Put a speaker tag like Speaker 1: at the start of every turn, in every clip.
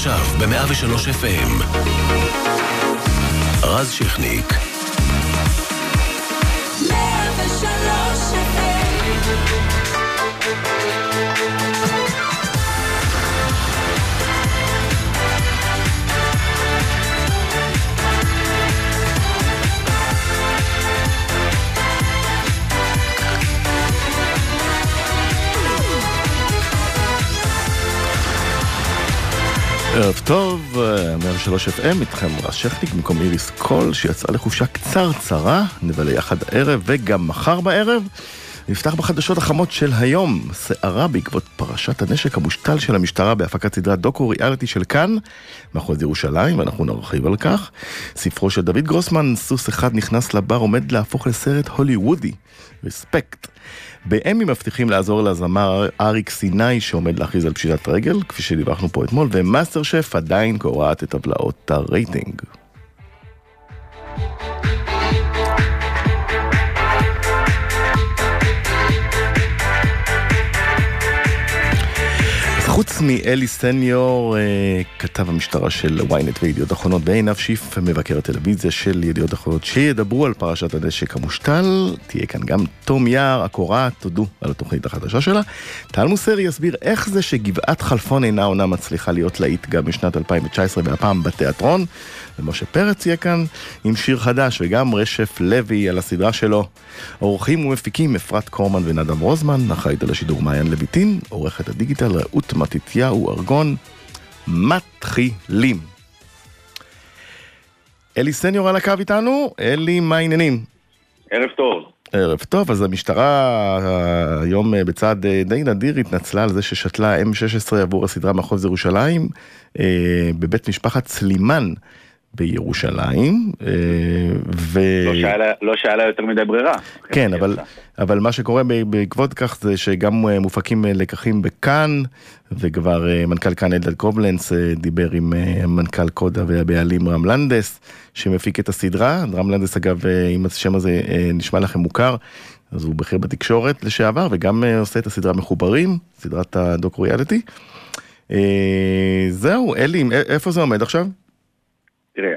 Speaker 1: עכשיו ב-103 FM. רז שכניק. 103 ערב טוב, 103 FM, איתכם רז שכניק במקום איריס קול שיצאה לחופשה קצרצרה, נבלה יחד הערב וגם מחר בערב. נפתח בחדשות החמות של היום, סערה בעקבות פרשת הנשק המושתל של המשטרה בהפקת סדרת דוקו ריאליטי של כאן, מחוז ירושלים, ואנחנו נרחיב על כך. ספרו של דוד גרוסמן, סוס אחד נכנס לבר, עומד להפוך לסרט הוליוודי, respect. באמ"י מבטיחים לעזור לזמר אריק סיני שעומד להכריז על פשיטת רגל, כפי שדיווחנו פה אתמול, ומאסטר שף עדיין קורעת את טבלאות הרייטינג. חוץ מאלי סניור, אה, כתב המשטרה של ynet וידיעות אחרונות, ועינב שיף, מבקר הטלוויזיה של ידיעות אחרונות, שידברו על פרשת הנשק המושתל. תהיה כאן גם תום יער, הקורעת, תודו על התוכנית החדשה שלה. טל מוסרי יסביר איך זה שגבעת חלפון אינה עונה מצליחה להיות להיט גם בשנת 2019, והפעם בתיאטרון. ומשה פרץ יהיה כאן עם שיר חדש, וגם רשף לוי על הסדרה שלו. עורכים ומפיקים אפרת קורמן ונדם רוזמן, אחראית על השידור מעיין לויטין, עורכת הדיגיטל רעות מתתיהו ארגון. מתחילים. אלי סניור על הקו איתנו, אלי, מה העניינים?
Speaker 2: ערב טוב.
Speaker 1: ערב טוב, אז המשטרה היום בצעד די נדיר התנצלה על זה ששתלה M16 עבור הסדרה מחוז ירושלים אה, בבית משפחת סלימן. בירושלים.
Speaker 2: אה, ו... לא שהיה לה, לא יותר מדי ברירה.
Speaker 1: כן, אבל, אבל מה שקורה בעקבות כך זה שגם אה, מופקים אה, לקחים בכאן, וכבר מנכ"ל כאן אלדד קובלנץ דיבר עם מנכ"ל קודה והבעלים רם לנדס, שמפיק את הסדרה. רם לנדס אגב, אם השם הזה נשמע לכם מוכר, אז הוא בכיר בתקשורת לשעבר, וגם עושה את הסדרה מחוברים, סדרת הדוק ריאליטי. זהו, אלי, איפה זה עומד עכשיו?
Speaker 2: תראה,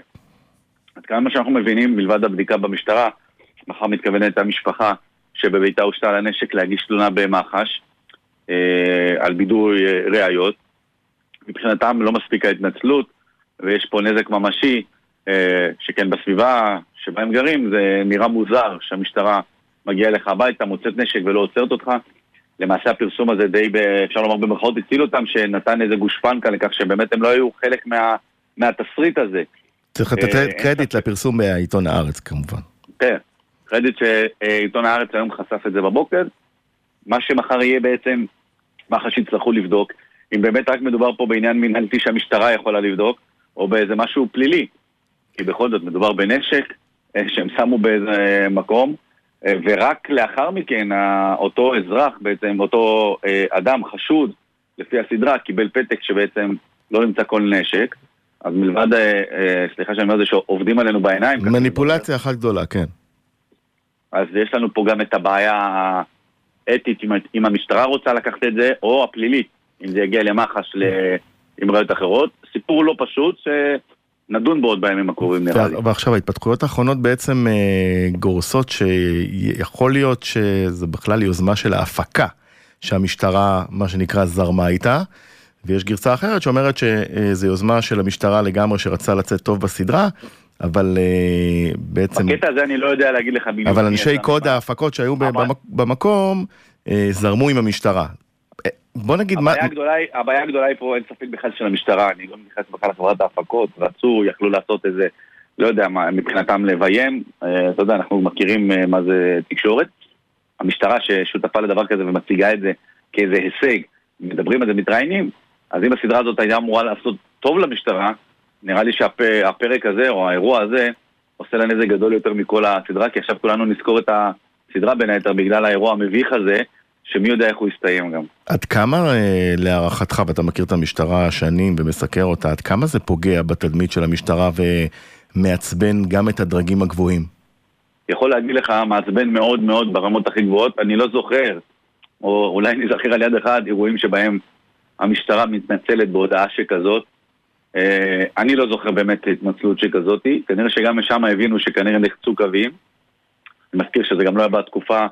Speaker 2: עד כמה שאנחנו מבינים, מלבד הבדיקה במשטרה, מחר מתכוונת המשפחה שבביתה הושתל הנשק להגיש תלונה במח"ש אה, על בידוי אה, ראיות. מבחינתם לא מספיקה התנצלות, ויש פה נזק ממשי, אה, שכן בסביבה שבה הם גרים זה נראה מוזר שהמשטרה מגיעה אליך הביתה, מוצאת נשק ולא עוצרת אותך. למעשה הפרסום הזה די, ב, אפשר לומר במרכאות, הציל אותם, שנתן איזה גושפנקה לכך שבאמת הם לא היו חלק מה, מהתסריט הזה.
Speaker 1: צריך לתת אה, קרדיט לפרסום בעיתון הארץ כמובן.
Speaker 2: כן, קרדיט שעיתון הארץ היום חשף את זה בבוקר. מה שמחר יהיה בעצם, מח"ש יצטרכו לבדוק, אם באמת רק מדובר פה בעניין מנהלתי שהמשטרה יכולה לבדוק, או באיזה משהו פלילי. כי בכל זאת מדובר בנשק אה, שהם שמו באיזה מקום, אה, ורק לאחר מכן אותו אזרח בעצם, אותו אדם חשוד, לפי הסדרה, קיבל פתק שבעצם לא נמצא כל נשק. אז מלבד, אה, אה, סליחה שאני אומר את זה, שעובדים עלינו בעיניים.
Speaker 1: מניפולציה אחת גדולה, כן.
Speaker 2: אז יש לנו פה גם את הבעיה האתית, אם המשטרה רוצה לקחת את זה, או הפלילית, אם זה יגיע למח"ש עם ראיות אחרות. סיפור לא פשוט, שנדון בו עוד בימים הקרובים נראה לי.
Speaker 1: ועכשיו ההתפתחויות האחרונות בעצם אה, גורסות שיכול להיות שזה בכלל יוזמה של ההפקה שהמשטרה, מה שנקרא, זרמה איתה. ויש גרסה אחרת שאומרת שזו יוזמה של המשטרה לגמרי שרצה לצאת טוב בסדרה, אבל uh, בעצם...
Speaker 2: בקטע הזה אני לא יודע להגיד לך
Speaker 1: בדיוק. אבל אנשי קוד ההפקות שהיו אבל... במקום uh, זרמו עם המשטרה. אה, בוא נגיד
Speaker 2: מה... הגדולה, הבעיה הגדולה היא פה אין ספק בכלל של המשטרה, אני לא מתייחס בכלל לחברת ההפקות, רצו, יכלו לעשות איזה, לא יודע מה, מבחינתם לביים, אתה יודע, אנחנו מכירים מה זה תקשורת. המשטרה ששותפה לדבר כזה ומציגה את זה כאיזה הישג, מדברים על זה, מתראיינים, אז אם הסדרה הזאת הייתה אמורה לעשות טוב למשטרה, נראה לי שהפרק הזה, או האירוע הזה, עושה לה נזק גדול יותר מכל הסדרה, כי עכשיו כולנו נזכור את הסדרה בין היתר בגלל האירוע המביך הזה, שמי יודע איך הוא יסתיים גם.
Speaker 1: עד כמה אה, להערכתך, ואתה מכיר את המשטרה שנים ומסקר אותה, עד כמה זה פוגע בתדמית של המשטרה ומעצבן גם את הדרגים הגבוהים?
Speaker 2: יכול להגיד לך, מעצבן מאוד מאוד ברמות הכי גבוהות, אני לא זוכר, או אולי נזכר על יד אחד, אירועים שבהם המשטרה מתנצלת בהודעה שכזאת. אה, אני לא זוכר באמת התנצלות שכזאתי, כנראה שגם משם הבינו שכנראה נחצו קווים. אני מזכיר שזה גם לא היה בתקופה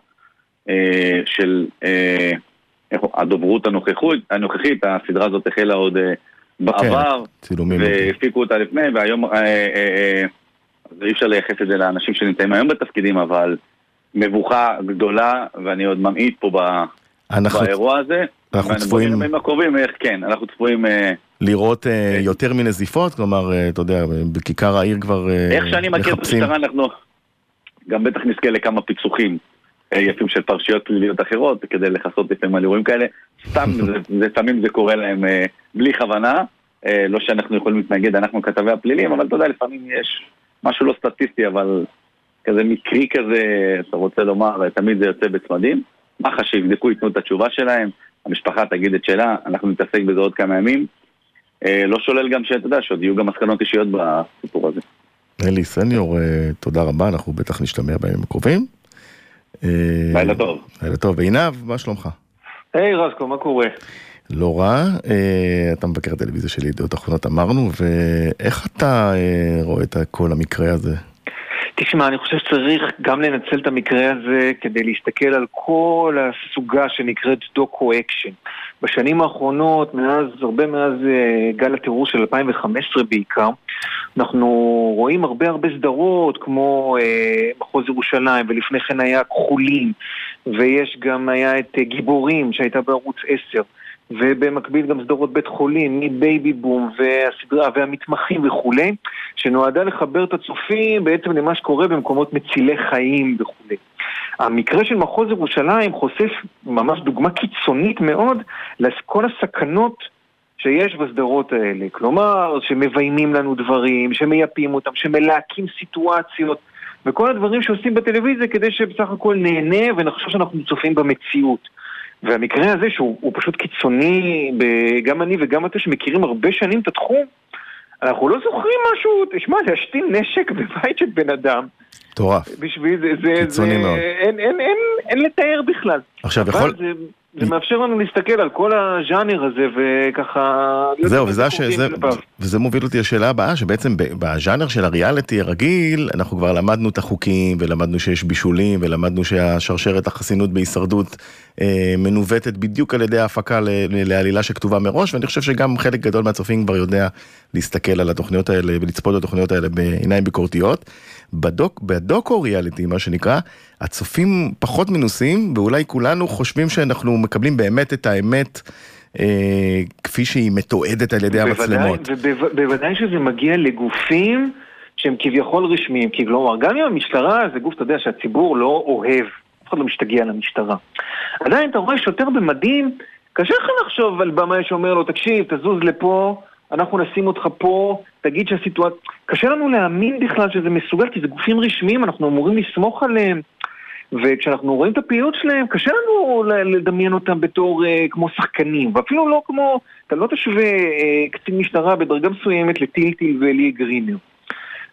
Speaker 2: אה, של אה, הדוברות הנוכחית, הנוכחית, הסדרה הזאת החלה עוד בעבר,
Speaker 1: כן, צילומים.
Speaker 2: והפיקו אותה לפני, והיום אי אפשר לייחס את זה לאנשים שנמצאים היום בתפקידים, אבל מבוכה גדולה, ואני עוד ממעיט פה ב,
Speaker 1: אנחנו,
Speaker 2: באירוע הזה.
Speaker 1: אנחנו צפויים...
Speaker 2: בימים הקרובים, איך כן, אנחנו צפויים... אה,
Speaker 1: לראות אה, יותר מנזיפות? כלומר, אה, אתה יודע, בכיכר העיר כבר אה,
Speaker 2: איך שאני מכיר את
Speaker 1: מחפשים.
Speaker 2: המשטרה, אנחנו גם בטח נזכה לכמה פיצוחים יפים של פרשיות פליליות אחרות, כדי לכסות לפעמים על אירועים כאלה. סתם, לפעמים זה קורה להם בלי כוונה. לא שאנחנו יכולים להתנגד, אנחנו כתבי הפלילים, אבל אתה יודע, לפעמים יש משהו לא סטטיסטי, אבל כזה מקרי כזה, אתה רוצה לומר, תמיד זה יוצא בצמדים. מח"ש שיבדקו, ייתנו את התשובה שלהם, המשפחה תגיד את שלה, אנחנו נתעסק בזה עוד כמה ימים. אה, לא שולל גם שאתה יודע, שעוד יהיו גם מסקנות אישיות בסיפור הזה.
Speaker 1: אלי סניור, אה, תודה רבה, אנחנו בטח נשתמע בימים הקרובים. אה,
Speaker 2: לילה טוב.
Speaker 1: לילה טוב. עינב, מה שלומך?
Speaker 3: היי רסקו, מה קורה?
Speaker 1: לא רע, אתה מבקר הטלוויזיה של ידיעות אחרונות אמרנו, ואיך אתה אה, רואה את כל המקרה הזה?
Speaker 3: תשמע, אני חושב שצריך גם לנצל את המקרה הזה כדי להסתכל על כל הסוגה שנקראת דוקו אקשן. בשנים האחרונות, מאז, הרבה מאז אה, גל הטרור של 2015 בעיקר, אנחנו רואים הרבה הרבה סדרות כמו אה, מחוז ירושלים, ולפני כן היה כחולים, ויש גם, היה את אה, גיבורים שהייתה בערוץ 10. ובמקביל גם סדרות בית חולים, מבייבי בום והסדרה והמתמחים וכולי, שנועדה לחבר את הצופים בעצם למה שקורה במקומות מצילי חיים וכולי. המקרה של מחוז ירושלים חושף ממש דוגמה קיצונית מאוד לכל הסכנות שיש בסדרות האלה. כלומר, שמביימים לנו דברים, שמייפים אותם, שמלהקים סיטואציות, וכל הדברים שעושים בטלוויזיה כדי שבסך הכל נהנה ונחשוב שאנחנו צופים במציאות. והמקרה הזה, שהוא הוא פשוט קיצוני, גם אני וגם אתה שמכירים הרבה שנים את התחום, אנחנו לא זוכרים משהו, תשמע, להשתין נשק בבית של בן אדם,
Speaker 1: מטורף.
Speaker 3: בשביל זה, זה,
Speaker 1: קיצוני
Speaker 3: זה
Speaker 1: מאוד.
Speaker 3: אין, אין, אין, אין לתאר בכלל.
Speaker 1: עכשיו, יכול...
Speaker 3: זה, זה מאפשר לנו להסתכל על כל הז'אנר הזה וככה...
Speaker 1: זהו, וזה.
Speaker 3: ביקורתיים
Speaker 1: זה... וזה מוביל אותי לשאלה הבאה, שבעצם בז'אנר של הריאליטי הרגיל, אנחנו כבר למדנו את החוקים, ולמדנו שיש בישולים, ולמדנו שהשרשרת החסינות בהישרדות אה, מנווטת בדיוק על ידי ההפקה ל- לעלילה שכתובה מראש, ואני חושב שגם חלק גדול מהצופים כבר יודע להסתכל על התוכניות האלה ולצפות בתוכניות האלה בעיניים ביקורתיות. בדוק, בדוקו ריאליטי, מה שנקרא, הצופים פחות מנוסים, ואולי כולנו חושבים שאנחנו מקבלים באמת את האמת. אה, כפי שהיא מתועדת על ידי המצלמות.
Speaker 3: ובוודאי שזה מגיע לגופים שהם כביכול רשמיים, כי כלומר, גם אם המשטרה זה גוף, אתה יודע, שהציבור לא אוהב, אף אחד לא משתגע למשטרה. עדיין אתה רואה שוטר במדים, קשה לך לחשוב על במאי שאומר לו, תקשיב, תזוז לפה, אנחנו נשים אותך פה, תגיד שהסיטואציה... קשה לנו להאמין בכלל שזה מסוגל, כי זה גופים רשמיים, אנחנו אמורים לסמוך עליהם. וכשאנחנו רואים את הפעילות שלהם, קשה לנו לדמיין אותם בתור אה, כמו שחקנים, ואפילו לא כמו, אתה לא תשווה אה, קצין משטרה בדרגה מסוימת לטילטיל ואלי גרינר.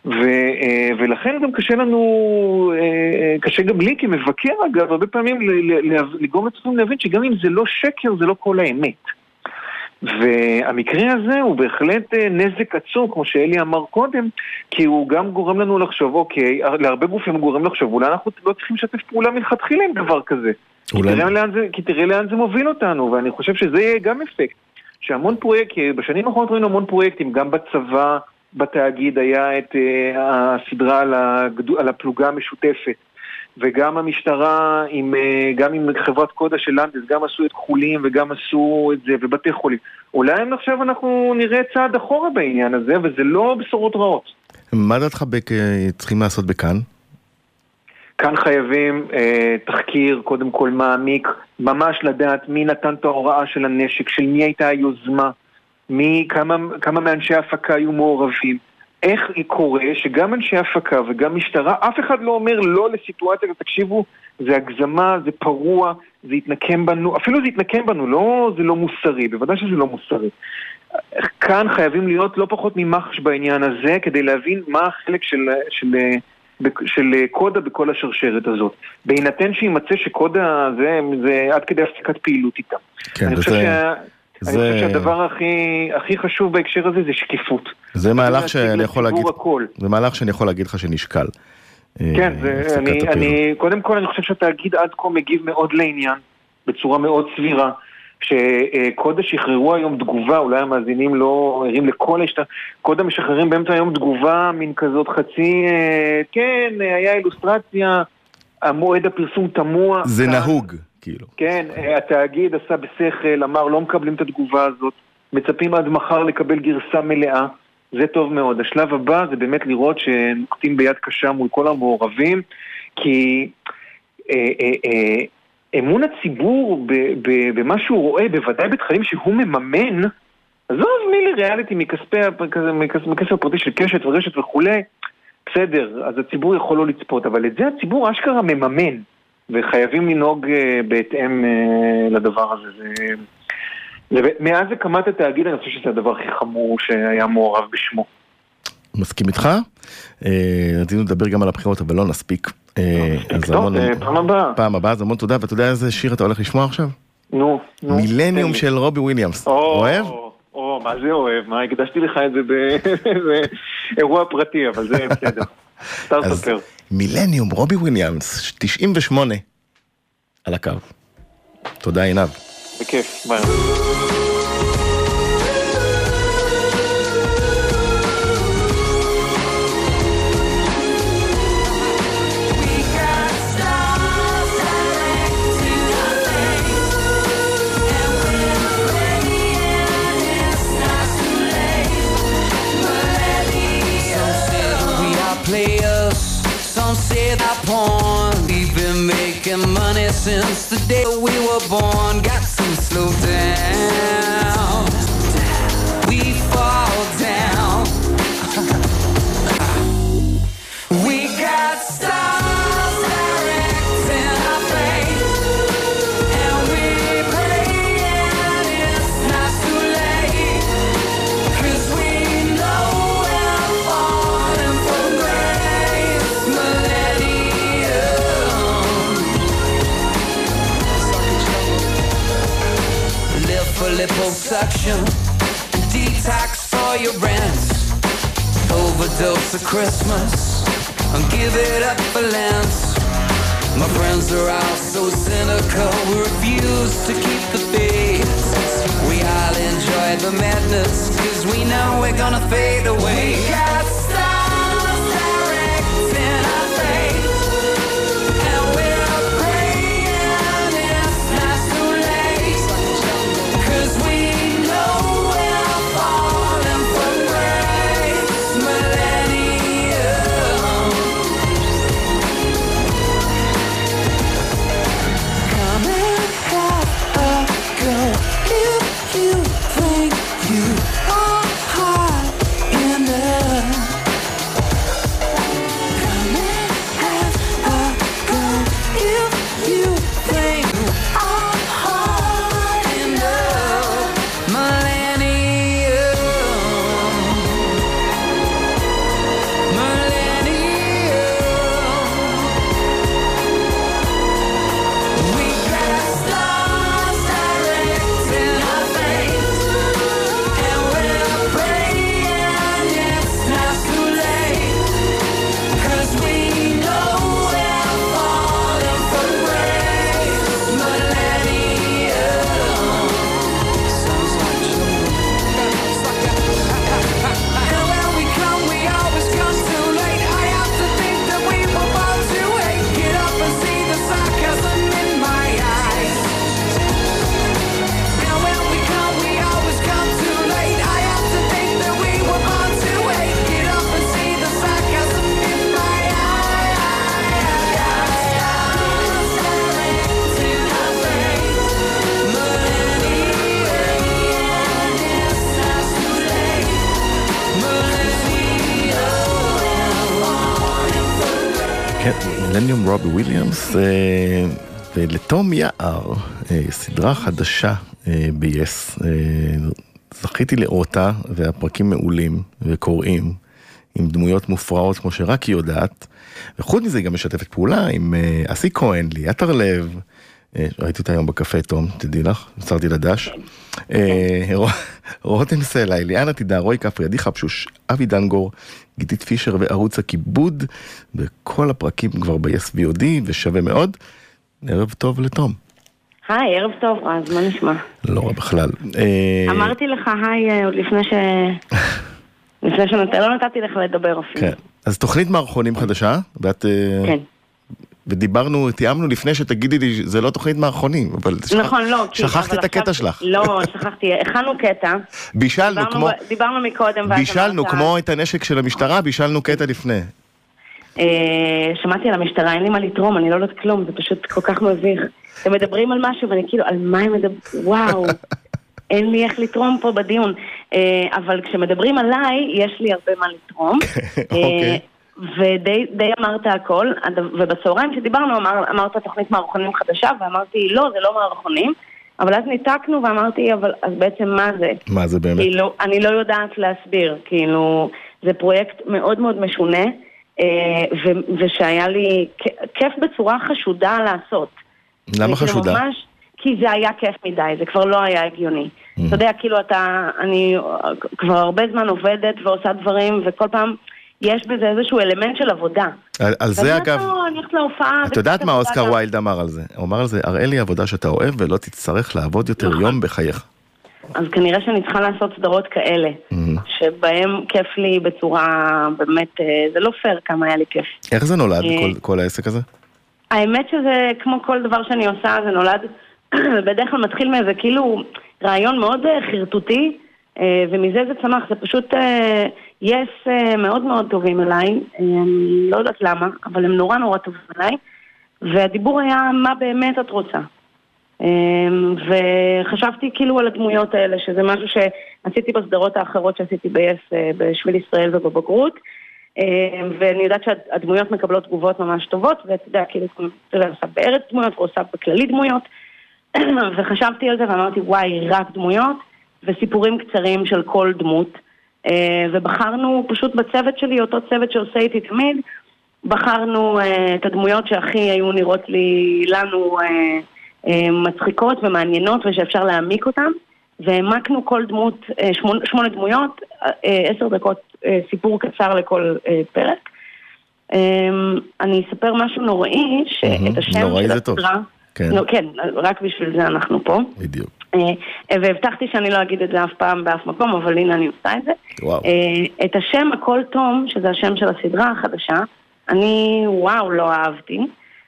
Speaker 3: ו, אה, ולכן גם קשה לנו, אה, אה, קשה גם לי כמבקר אגב, הרבה פעמים לגרום לצופים להבין שגם אם זה לא שקר, זה לא כל האמת. והמקרה הזה הוא בהחלט אה, נזק עצום, כמו שאלי אמר קודם, כי הוא גם גורם לנו לחשוב, אוקיי, להרבה גופים הוא גורם לחשוב, אולי אנחנו לא צריכים לשתף פעולה מלכתחילה עם דבר כזה.
Speaker 1: אולי-
Speaker 3: כי, תראה לאן זה, כי תראה לאן זה מוביל אותנו, ואני חושב שזה יהיה גם אפקט. שהמון פרויקטים, בשנים האחרונות ראינו המון פרויקטים, גם בצבא, בתאגיד היה את uh, הסדרה על, הגדו, על הפלוגה המשותפת. וגם המשטרה, עם, uh, גם עם חברת קודה של לנדס, גם עשו את כחולים וגם עשו את זה, ובתי חולים. אולי עכשיו אנחנו נראה צעד אחורה בעניין הזה, וזה לא בשורות רעות.
Speaker 1: מה דעתך בק... צריכים לעשות בכאן?
Speaker 3: כאן חייבים אה, תחקיר, קודם כל מעמיק, ממש לדעת מי נתן את ההוראה של הנשק, של מי הייתה היוזמה, מי, כמה, כמה מאנשי ההפקה היו מעורבים. איך קורה שגם אנשי הפקה וגם משטרה, אף אחד לא אומר לא לסיטואציה, תקשיבו, זה הגזמה, זה פרוע, זה יתנקם בנו, אפילו זה יתנקם בנו, לא, זה לא מוסרי, בוודאי שזה לא מוסרי. כאן חייבים להיות לא פחות ממח"ש בעניין הזה, כדי להבין מה החלק של, של, של קודה בכל השרשרת הזאת. בהינתן שיימצא שקודה זה, זה עד כדי הפסקת פעילות איתם.
Speaker 1: כן,
Speaker 3: אני
Speaker 1: וזה...
Speaker 3: חושב שה... אני חושב שהדבר הכי, הכי חשוב בהקשר הזה זה שקיפות.
Speaker 1: זה מהלך שאני יכול להגיד,
Speaker 3: הכל.
Speaker 1: זה מהלך שאני יכול להגיד לך שנשקל.
Speaker 3: כן, זה, אני, אני, קודם כל אני חושב שהתאגיד עד כה מגיב מאוד לעניין, בצורה מאוד סבירה. שקודה שחררו היום תגובה, אולי המאזינים לא ערים לכל השת... קודה משחררים באמצע היום תגובה, מין כזאת חצי, כן, היה אילוסטרציה, המועד הפרסום תמוה.
Speaker 1: זה כאן, נהוג, כאילו.
Speaker 3: כן, התאגיד עשה בשכל, אמר לא מקבלים את התגובה הזאת, מצפים עד מחר לקבל גרסה מלאה, זה טוב מאוד. השלב הבא זה באמת לראות שנוקטים ביד קשה מול כל המעורבים, כי... אה, אה, אה, אמון הציבור במה שהוא רואה, בוודאי בתכנים שהוא מממן, עזוב מילי ריאליטי מכספי, מכסף הפרטי של קשת ורשת וכולי, בסדר, אז הציבור יכול לא לצפות, אבל את זה הציבור אשכרה מממן, וחייבים לנהוג אה, בהתאם אה, לדבר הזה. זה... מאז הקמת התאגיד אני חושב שזה הדבר הכי חמור שהיה מעורב בשמו.
Speaker 1: מסכים איתך. אה, רצינו לדבר גם על הבחירות אבל לא נספיק.
Speaker 3: אה, אז המון, פעם הבאה.
Speaker 1: פעם הבאה, אז המון תודה, ואתה יודע איזה שיר אתה הולך לשמוע עכשיו?
Speaker 3: נו, נו.
Speaker 1: מילניום של רובי וויליאמס, אוהב?
Speaker 3: או, מה זה אוהב? מה, הקדשתי לך את זה באירוע פרטי, אבל זה בסדר. סתם ספר.
Speaker 1: מילניום, רובי וויליאמס, 98, על הקו. תודה עינב.
Speaker 3: בכיף, ביי.
Speaker 4: Since the day we were born. For liposuction, detox for your rent, overdose of Christmas, and give it up for Lent. My friends are all so cynical, we refuse to keep the faith. We all enjoy the madness, cause we know we're gonna fade away. We got
Speaker 1: מילניום רובי וויליאמס, אה, ולתום יער, אה, סדרה חדשה אה, ב-yes, זכיתי לראותה, והפרקים מעולים וקוראים, עם דמויות מופרעות כמו שרק היא יודעת, וחוץ מזה היא גם משתפת פעולה עם אסי כהן, ליאת הרלב, ראיתי אותה היום בקפה תום, תדעי לך, מסרתי לדש. אה, רו- רותם סלע, אליאנה תדע, רועי כפרי, עדי חפשוש, אבי דנגור, גיתית פישר וערוץ הכיבוד, בכל הפרקים כבר ב-yes ושווה מאוד. ערב טוב לתום.
Speaker 5: היי, ערב טוב רז, מה נשמע?
Speaker 1: לא רע בכלל. אה,
Speaker 5: אמרתי לך היי אה, עוד לפני ש... לפני שנת... לא נתתי לך לדבר אפילו.
Speaker 1: כן. אז תוכנית מערכונים חדשה, ואת... אה,
Speaker 5: כן.
Speaker 1: ודיברנו, תיאמנו לפני שתגידי לי, זה לא תוכנית מערכונים, אבל שכח-
Speaker 5: נכון, לא. כי-
Speaker 1: שכחת
Speaker 5: אבל
Speaker 1: את הקטע שלך.
Speaker 5: לא, שכחתי, הכנו קטע.
Speaker 1: בישלנו,
Speaker 5: דיברנו
Speaker 1: כמו...
Speaker 5: דיברנו מקודם. ואז
Speaker 1: בישלנו, כמו את הנשק של המשטרה, בישלנו קטע לפני.
Speaker 5: אה, שמעתי על המשטרה, אין לי מה לתרום, אני לא יודעת כלום, זה פשוט כל כך מביך. אתם מדברים על משהו ואני כאילו, על מה הם מדברים? וואו, אין לי איך לתרום פה בדיון. אה, אבל כשמדברים עליי, יש לי הרבה מה לתרום.
Speaker 1: אוקיי.
Speaker 5: ודי די אמרת הכל, ובצהריים כשדיברנו אמר, אמרת תוכנית מערכונים חדשה, ואמרתי לא, זה לא מערכונים, אבל אז ניתקנו ואמרתי, אבל אז בעצם מה זה?
Speaker 1: מה זה באמת?
Speaker 5: כאילו, אני לא יודעת להסביר, כאילו, זה פרויקט מאוד מאוד משונה, אה, ו- ושהיה לי כיף בצורה חשודה לעשות.
Speaker 1: למה חשודה?
Speaker 5: ממש, כי זה היה כיף מדי, זה כבר לא היה הגיוני.
Speaker 1: Mm.
Speaker 5: אתה יודע, כאילו אתה, אני כבר הרבה זמן עובדת ועושה דברים, וכל פעם יש בזה איזשהו אלמנט של עבודה.
Speaker 1: על על זה אגב,
Speaker 5: לא, אני הולכת להופעה.
Speaker 1: את יודעת מה אוסקר. ויילד אמר על זה? הוא אמר על זה, הראה לי עבודה שאתה אוהב ולא תצטרך לעבוד יותר
Speaker 5: נכון.
Speaker 1: יום בחייך.
Speaker 5: אז כנראה שאני צריכה לעשות סדרות כאלה. שבהם כיף לי בצורה באמת, אה, זה לא פייר כמה היה לי כיף.
Speaker 1: איך זה נולד,
Speaker 5: אה,
Speaker 1: כל- כל העסק הזה?
Speaker 5: האמת שזה כמו כל דבר שאני עושה, זה נולד, בדרך כלל מתחיל מאיזה כאילו רעיון מאוד אה, חרטוטי, ומזה זה צמח, זה פשוט, אה, יש אה, מאוד מאוד טובים אליי, אה, אני לא יודעת למה, אבל הם נורא נורא טובים אליי, והדיבור היה מה באמת את רוצה. אמ, וחשבתי כאילו על הדמויות האלה, שזה משהו שעשיתי בסדרות האחרות שעשיתי אה, בשביל ישראל ובבגרות. ואני יודעת שהדמויות מקבלות תגובות ממש טובות, ואתה יודע, כאילו, אתה יודע, עושה בארץ דמויות ועושה בכללי דמויות. וחשבתי על זה ואמרתי, וואי, רק דמויות וסיפורים קצרים של כל דמות. אה, ובחרנו פשוט בצוות שלי, אותו צוות שעושה איתי תמיד, בחרנו אה, את הדמויות שהכי היו נראות לי, לנו, אה, מצחיקות ומעניינות ושאפשר להעמיק אותן, והעמקנו כל דמות, שמונה, שמונה דמויות, עשר דקות סיפור קצר לכל פרק. אני אספר משהו נוראי, שאת השם
Speaker 1: נוראי
Speaker 5: של
Speaker 1: זה טוב.
Speaker 5: הסדרה...
Speaker 1: כן.
Speaker 5: לא, כן, רק בשביל זה אנחנו פה.
Speaker 1: בדיוק.
Speaker 5: אה, והבטחתי שאני לא אגיד את זה אף פעם באף מקום, אבל הנה אני עושה את זה.
Speaker 1: וואו.
Speaker 5: אה, את השם הכל תום, שזה השם של הסדרה החדשה, אני וואו לא אהבתי,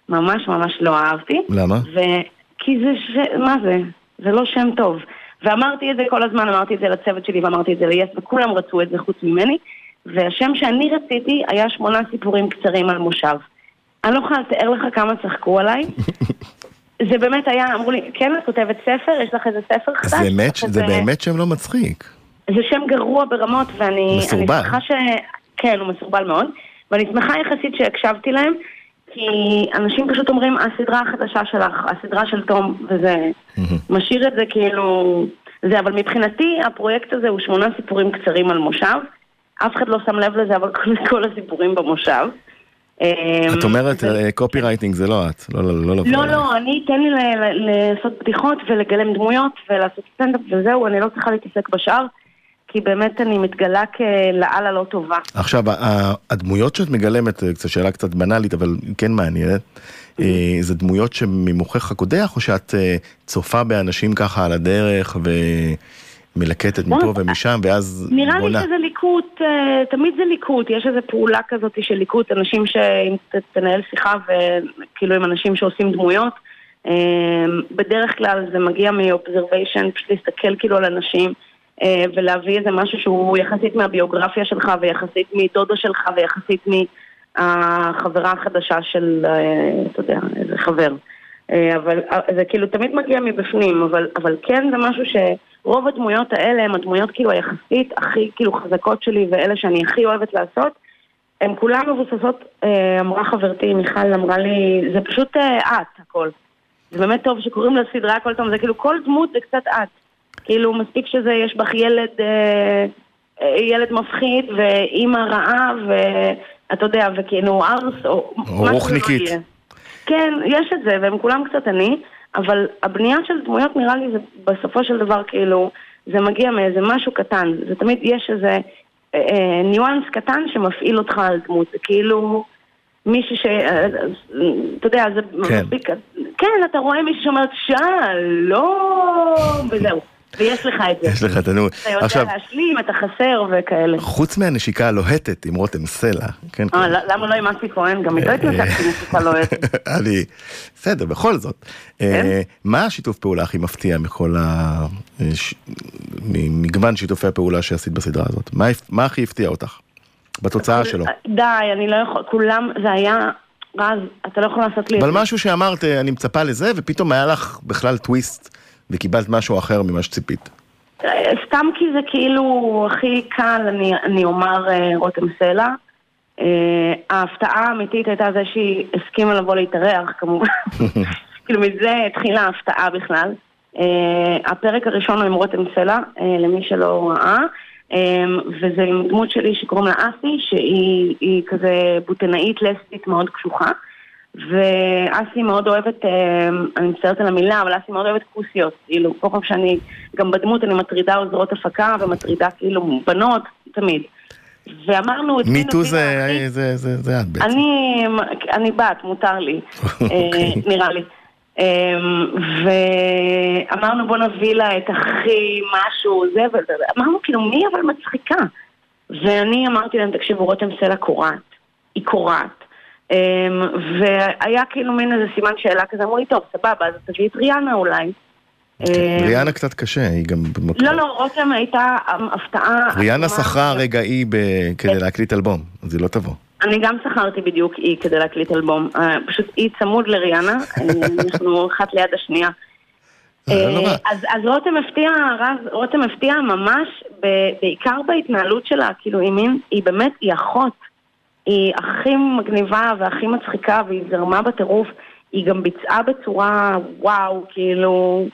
Speaker 5: ממש ממש לא אהבתי.
Speaker 1: למה?
Speaker 5: וכי זה, ש... מה זה? זה לא שם טוב. ואמרתי את זה כל הזמן, אמרתי את זה לצוות שלי ואמרתי את זה ליס, וכולם רצו את זה חוץ ממני. והשם שאני רציתי היה שמונה סיפורים קצרים על מושב. אני לא יכולה לתאר לך כמה צחקו עליי. זה באמת היה, אמרו לי, כן, את כותבת ספר? יש לך איזה ספר חדש?
Speaker 1: זה באמת- זה באמת שם לא מצחיק.
Speaker 5: זה שם גרוע ברמות, ואני... אני
Speaker 1: מסורבל.
Speaker 5: שמחה ש... כן, הוא מסורבל מאוד. ואני שמחה יחסית שהקשבתי להם, כי אנשים פשוט אומרים, הסדרה החדשה שלך, הסדרה של תום, וזה משאיר את זה כאילו... זה, אבל מבחינתי הפרויקט הזה הוא שמונה סיפורים קצרים על מושב. אף אחד לא שם לב לזה, אבל כל, כל הסיפורים במושב.
Speaker 1: את אומרת copywriting זה לא את, לא לא לא לבוא
Speaker 5: לא,
Speaker 1: אליי.
Speaker 5: לא, אני, תן לי לעשות בדיחות ולגלם דמויות ולעשות סטנדאפ וזהו, אני לא צריכה להתעסק בשאר, כי באמת אני מתגלה כלאללה לא טובה.
Speaker 1: עכשיו, הדמויות שאת מגלמת, אה, קצת שאלה קצת בנאלית, אבל כן מעניינת, אה, זה דמויות שממוחך הקודח, או שאת אה, צופה באנשים ככה על הדרך ומלקטת
Speaker 5: לא,
Speaker 1: מפה ומשם, ואז
Speaker 5: נראה לי
Speaker 1: בונה?
Speaker 5: שזה ליקוט, אה, תמיד זה ליקוט, יש איזו פעולה כזאת של ליקוט, אנשים שאם תנהל שיחה וכאילו עם אנשים שעושים דמויות, אה, בדרך כלל זה מגיע מ-observation, פשוט להסתכל כאילו על אנשים. אה, ולהביא איזה משהו שהוא יחסית מהביוגרפיה שלך ויחסית מדודו שלך ויחסית מהחברה החדשה של, אתה יודע, איזה חבר. אבל זה כאילו תמיד מגיע מבפנים, אבל, אבל כן זה משהו שרוב הדמויות האלה הן הדמויות כאילו היחסית הכי כאילו חזקות שלי ואלה שאני הכי אוהבת לעשות, הן כולן מבוססות, אה, אמרה חברתי מיכל, אמרה לי, זה פשוט אה, את הכל. זה באמת טוב שקוראים לסדרה הכל טוב, זה כאילו כל דמות זה קצת את. כאילו מספיק שזה, יש בך ילד, אה, אה, ילד מפחיד ואימא רעה ואתה יודע, וכאילו ארס או... לא
Speaker 1: רוחניקית.
Speaker 5: יהיה. כן, יש את זה, והם כולם קצת אני, אבל הבנייה של דמויות נראה לי זה בסופו של דבר כאילו, זה מגיע מאיזה משהו קטן, זה תמיד יש איזה אה, אה, ניואנס קטן שמפעיל אותך על דמות, זה כאילו מישהי ש... אה, אתה יודע, זה
Speaker 1: כן.
Speaker 5: מספיק... כן, אתה רואה מישהו שאומר שלום, וזהו. ויש לך את זה.
Speaker 1: יש לך את הנו...
Speaker 5: אתה יודע
Speaker 1: עכשיו,
Speaker 5: להשלים, אתה חסר וכאלה.
Speaker 1: חוץ מהנשיקה הלוהטת עם רותם סלע, כן,
Speaker 5: אה,
Speaker 1: כן.
Speaker 5: למה לא עם אסי כהן? גם איתו התנתקתי נשיקה לא אוהבת.
Speaker 1: אני, בסדר, בכל זאת. אה, מה השיתוף פעולה הכי מפתיע מכל ה... ממגוון שיתופי הפעולה שעשית בסדרה הזאת? מה מה הכי הפתיע אותך? בתוצאה שלו.
Speaker 5: די, אני לא יכול, כולם, זה היה, רז, אתה לא יכול לעשות לי
Speaker 1: אבל. משהו שאמרת, אה, אני מצפה לזה, ופתאום היה לך בכלל טוויסט, וקיבלת משהו אחר ממה שציפית.
Speaker 5: אה, סתם כי זה כאילו הכי קל, אני, אני אומר אה, רותם סלע. אה, ההפתעה האמיתית הייתה זה שהיא הסכימה לבוא להתארח, כמובן. כאילו מזה התחילה ההפתעה בכלל. הפרק הראשון הוא עם רותם סלע, למי שלא ראה. אה, וזה עם דמות שלי שקוראים לה אסי, שהיא היא כזה בוטנאית לסבית מאוד קשוחה. ואסי מאוד אוהבת, אה, אני מצטערת על המילה, אבל אסי מאוד אוהבת כוסיות, כאילו, כל פעם שאני, גם בדמות אני מטרידה עוזרות הפקה ומטרידה כאילו בנות, תמיד. ואמרנו,
Speaker 1: מיטו זה
Speaker 5: להכי-
Speaker 1: זה- זה- זה את בעצם.
Speaker 5: אני, אני בת, מותר לי,
Speaker 1: אוקיי.
Speaker 5: אה, נראה לי. אמ, ואמרנו בוא נביא לה את הכי משהו, זה וזה, אמרנו כאילו מי אבל מצחיקה? ואני אמרתי להם תקשיבו רותם סלע קורעת, היא קורעת. אמ, והיה כאילו מין איזה סימן שאלה כזה, אמרו לי טוב סבבה אז תביא את ריאנה אולי. אמ,
Speaker 1: ריאנה קצת קשה, היא גם.
Speaker 5: לא לא רותם הייתה אמ, הפתעה.
Speaker 1: ריאנה. שכרה רגע ב- כדי להקליט אלבום, אז היא לא תבוא.
Speaker 5: אני גם שכרתי בדיוק אי כדי להקליט אלבום, אה, פשוט אי צמוד לריאנה, אה, אנחנו אחת ליד השנייה.
Speaker 1: לא.
Speaker 5: אה, אז, רותם הפתיע, רז, רותם הפתיע ממש, בעיקר בהתנהלות שלה, כאילו היא באמת, היא אחות. היא הכי מגניבה והכי מצחיקה והיא זרמה בטירוף. היא גם ביצעה בצורה, וואו, כאילו,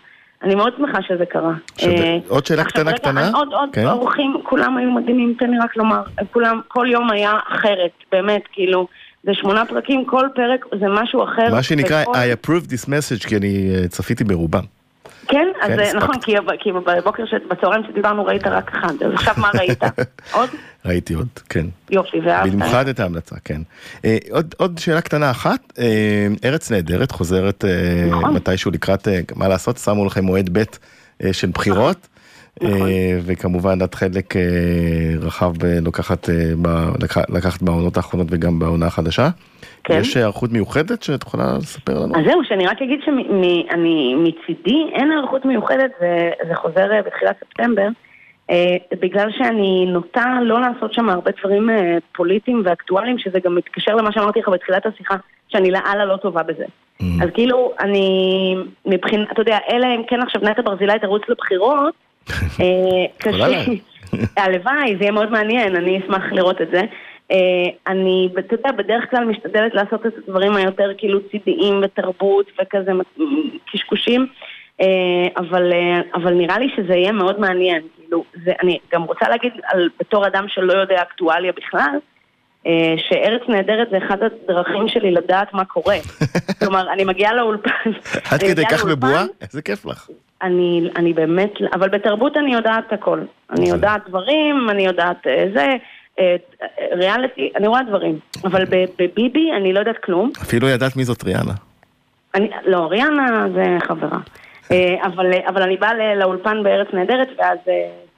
Speaker 5: אני מאוד שמחה שזה קרה. אה,
Speaker 1: עוד שאלה קטנה
Speaker 5: רגע,
Speaker 1: קטנה?
Speaker 5: עוד, עוד
Speaker 1: כן.
Speaker 5: אורחים, כולם היו מדהימים, תן לי רק לומר, כולם, כל יום היה אחרת, באמת, כאילו, זה שמונה פרקים, כל פרק זה משהו אחר.
Speaker 1: מה שנקרא,
Speaker 5: וכל-
Speaker 1: I approve this message, כי אני אה, צפיתי ברובם.
Speaker 5: כן, אז
Speaker 1: כן,
Speaker 5: אה,
Speaker 1: הספקת.
Speaker 5: נכון, כי, בבוקר, בצהריים שדיברנו ראית רק אחד, אז עכשיו מה ראית? עוד?
Speaker 1: ראיתי עוד, כן.
Speaker 5: יופי, ואהבת.
Speaker 1: במיוחד את ההמלצה, כן. אה, עוד, שאלה קטנה אחת, אה, ארץ נהדרת חוזרת אה,
Speaker 5: נכון.
Speaker 1: מתישהו לקראת, אה, מה לעשות, שמו לכם מועד ב' אה, של בחירות.
Speaker 5: נכון.
Speaker 1: אה, וכמובן את חלק אה, רחב לוקחת, אה, לקח- לקחת בעונות האחרונות וגם בעונה החדשה.
Speaker 5: כן.
Speaker 1: יש היערכות מיוחדת שאת יכולה לספר לנו?
Speaker 5: אז זהו, שאני רק אגיד שאני מצידי אין היערכות מיוחדת, זה, זה חוזר בתחילת ספטמבר, בגלל שאני נוטה לא לעשות שם הרבה דברים פוליטיים ואקטואליים, שזה גם מתקשר למה שאמרתי לך בתחילת השיחה, שאני לאללה לא טובה בזה.
Speaker 1: Mm.
Speaker 5: אז כאילו, אני מבחינת, אתה יודע, אלא אם כן עכשיו נטע ברזילי תרוץ לבחירות, אה. הלוואי, זה יהיה מאוד מעניין, אני אשמח לראות את זה. אה, אני, אתה יודע, בדרך כלל משתדלת לעשות את הדברים היותר כאילו צידיים ותרבות וכזה קשקושים, אה, אבל, אבל נראה לי שזה יהיה מאוד מעניין. כאילו, זה, אני גם רוצה להגיד על, בתור אדם שלא יודע אקטואליה בכלל, שארץ נהדרת זה אחד הדרכים שלי לדעת מה קורה. כלומר, אני מגיעה לאולפן.
Speaker 1: עד כדי כך בבואה? איזה כיף לך.
Speaker 5: אני, אני באמת, אבל בתרבות אני יודעת הכל. אני יודעת דברים, אני יודעת אה, זה, אה, ריאליטי, אני רואה דברים. אבל בביבי אני לא יודעת כלום.
Speaker 1: אפילו ידעת מי זאת ריאנה.
Speaker 5: אני, לא, ריאנה זה חברה. אה, אבל, אבל אני באה לאולפן בארץ נהדרת, ואז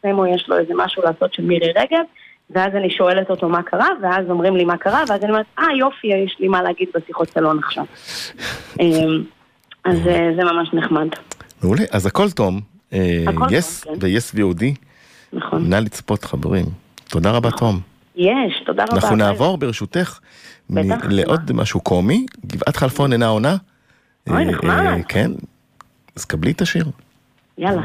Speaker 5: סמו יש לו איזה משהו לעשות של מירי רגב, ואז אני שואלת אותו מה קרה, ואז אומרים לי מה קרה, ואז אני אומרת, אה יופי, יש לי מה להגיד בשיחות סלון עכשיו. אז זה ממש נחמד,
Speaker 1: מעולה, אז הכל תום.
Speaker 5: הכל
Speaker 1: יס
Speaker 5: כן.
Speaker 1: ויס VOD,
Speaker 5: נכון.
Speaker 1: נא לצפות חברים. תודה רבה תום.
Speaker 5: יש, תודה רבה.
Speaker 1: אנחנו נעבור ברשותך מ- לעוד משהו קומי, גבעת חלפון אינה עונה.
Speaker 5: אוי,
Speaker 1: אה,
Speaker 5: נחמד.
Speaker 1: אה, כן, אז קבלי את השיר.
Speaker 5: יאללה.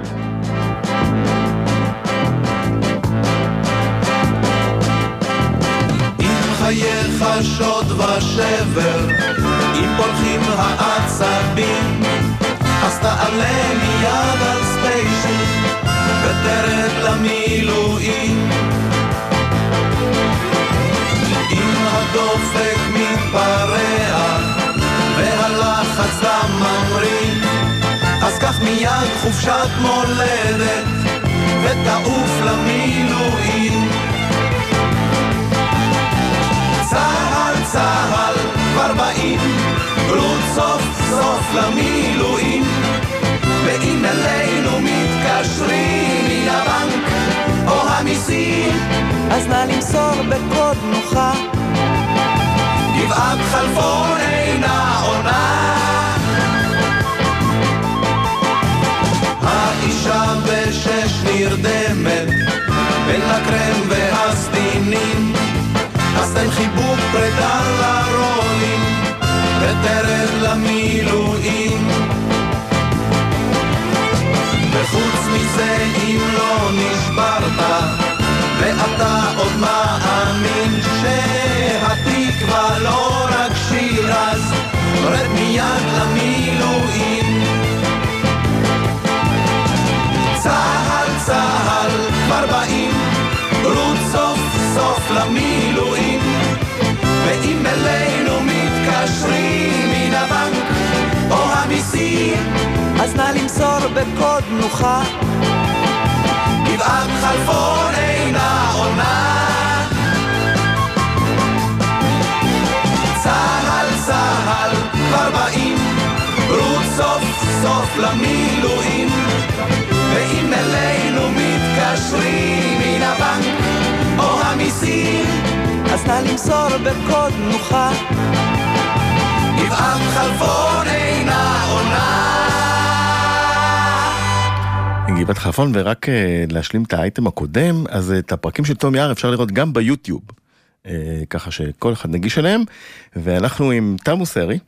Speaker 6: חייך שוד ושבר, אם פולחים העצבים, תעלה מיד על ספיישל, ותרד למילואים. אם הדופק מתפרע, והלחץ דם ממריא, מיד חופשת מולדת, ותעוף למילואים. צהל צהל כבר באים, רות סוף סוף למילואים. ואם אלינו מתקשרים מן הבנק או המיסים,
Speaker 7: אז נא למסור בקוד נוחה.
Speaker 6: גבעת חלפון אינה עונה. האישה בשש נרדמת בין הקרם והסדינים, אז תן חיבוק פרידה לרולים ותרד למילואים. וחוץ מזה אם לא נשברת ואתה עוד מאמין שהתקווה לא רק שיר אז רד מיד למילואים. צהל צהל כבר באים רות סוף סוף למילואים. ואם אלינו מתקשרים מן הבנק או המיסים
Speaker 7: אז נא למסור בקוד נוחה.
Speaker 6: גבעת חלפון אינה עונה. צהל צהל כבר באים, רות סוף סוף למילואים. ואם אלינו מתקשרים מן הבנק או המיסים,
Speaker 7: אז נא למסור בקוד נוחה.
Speaker 6: גבעת חלפון אינה עונה.
Speaker 1: גבעת חלפון, ורק אה, להשלים את האייטם הקודם, אז את הפרקים של תום יער אפשר לראות גם ביוטיוב, אה, ככה שכל אחד נגיש אליהם, ואנחנו עם תמו סרי,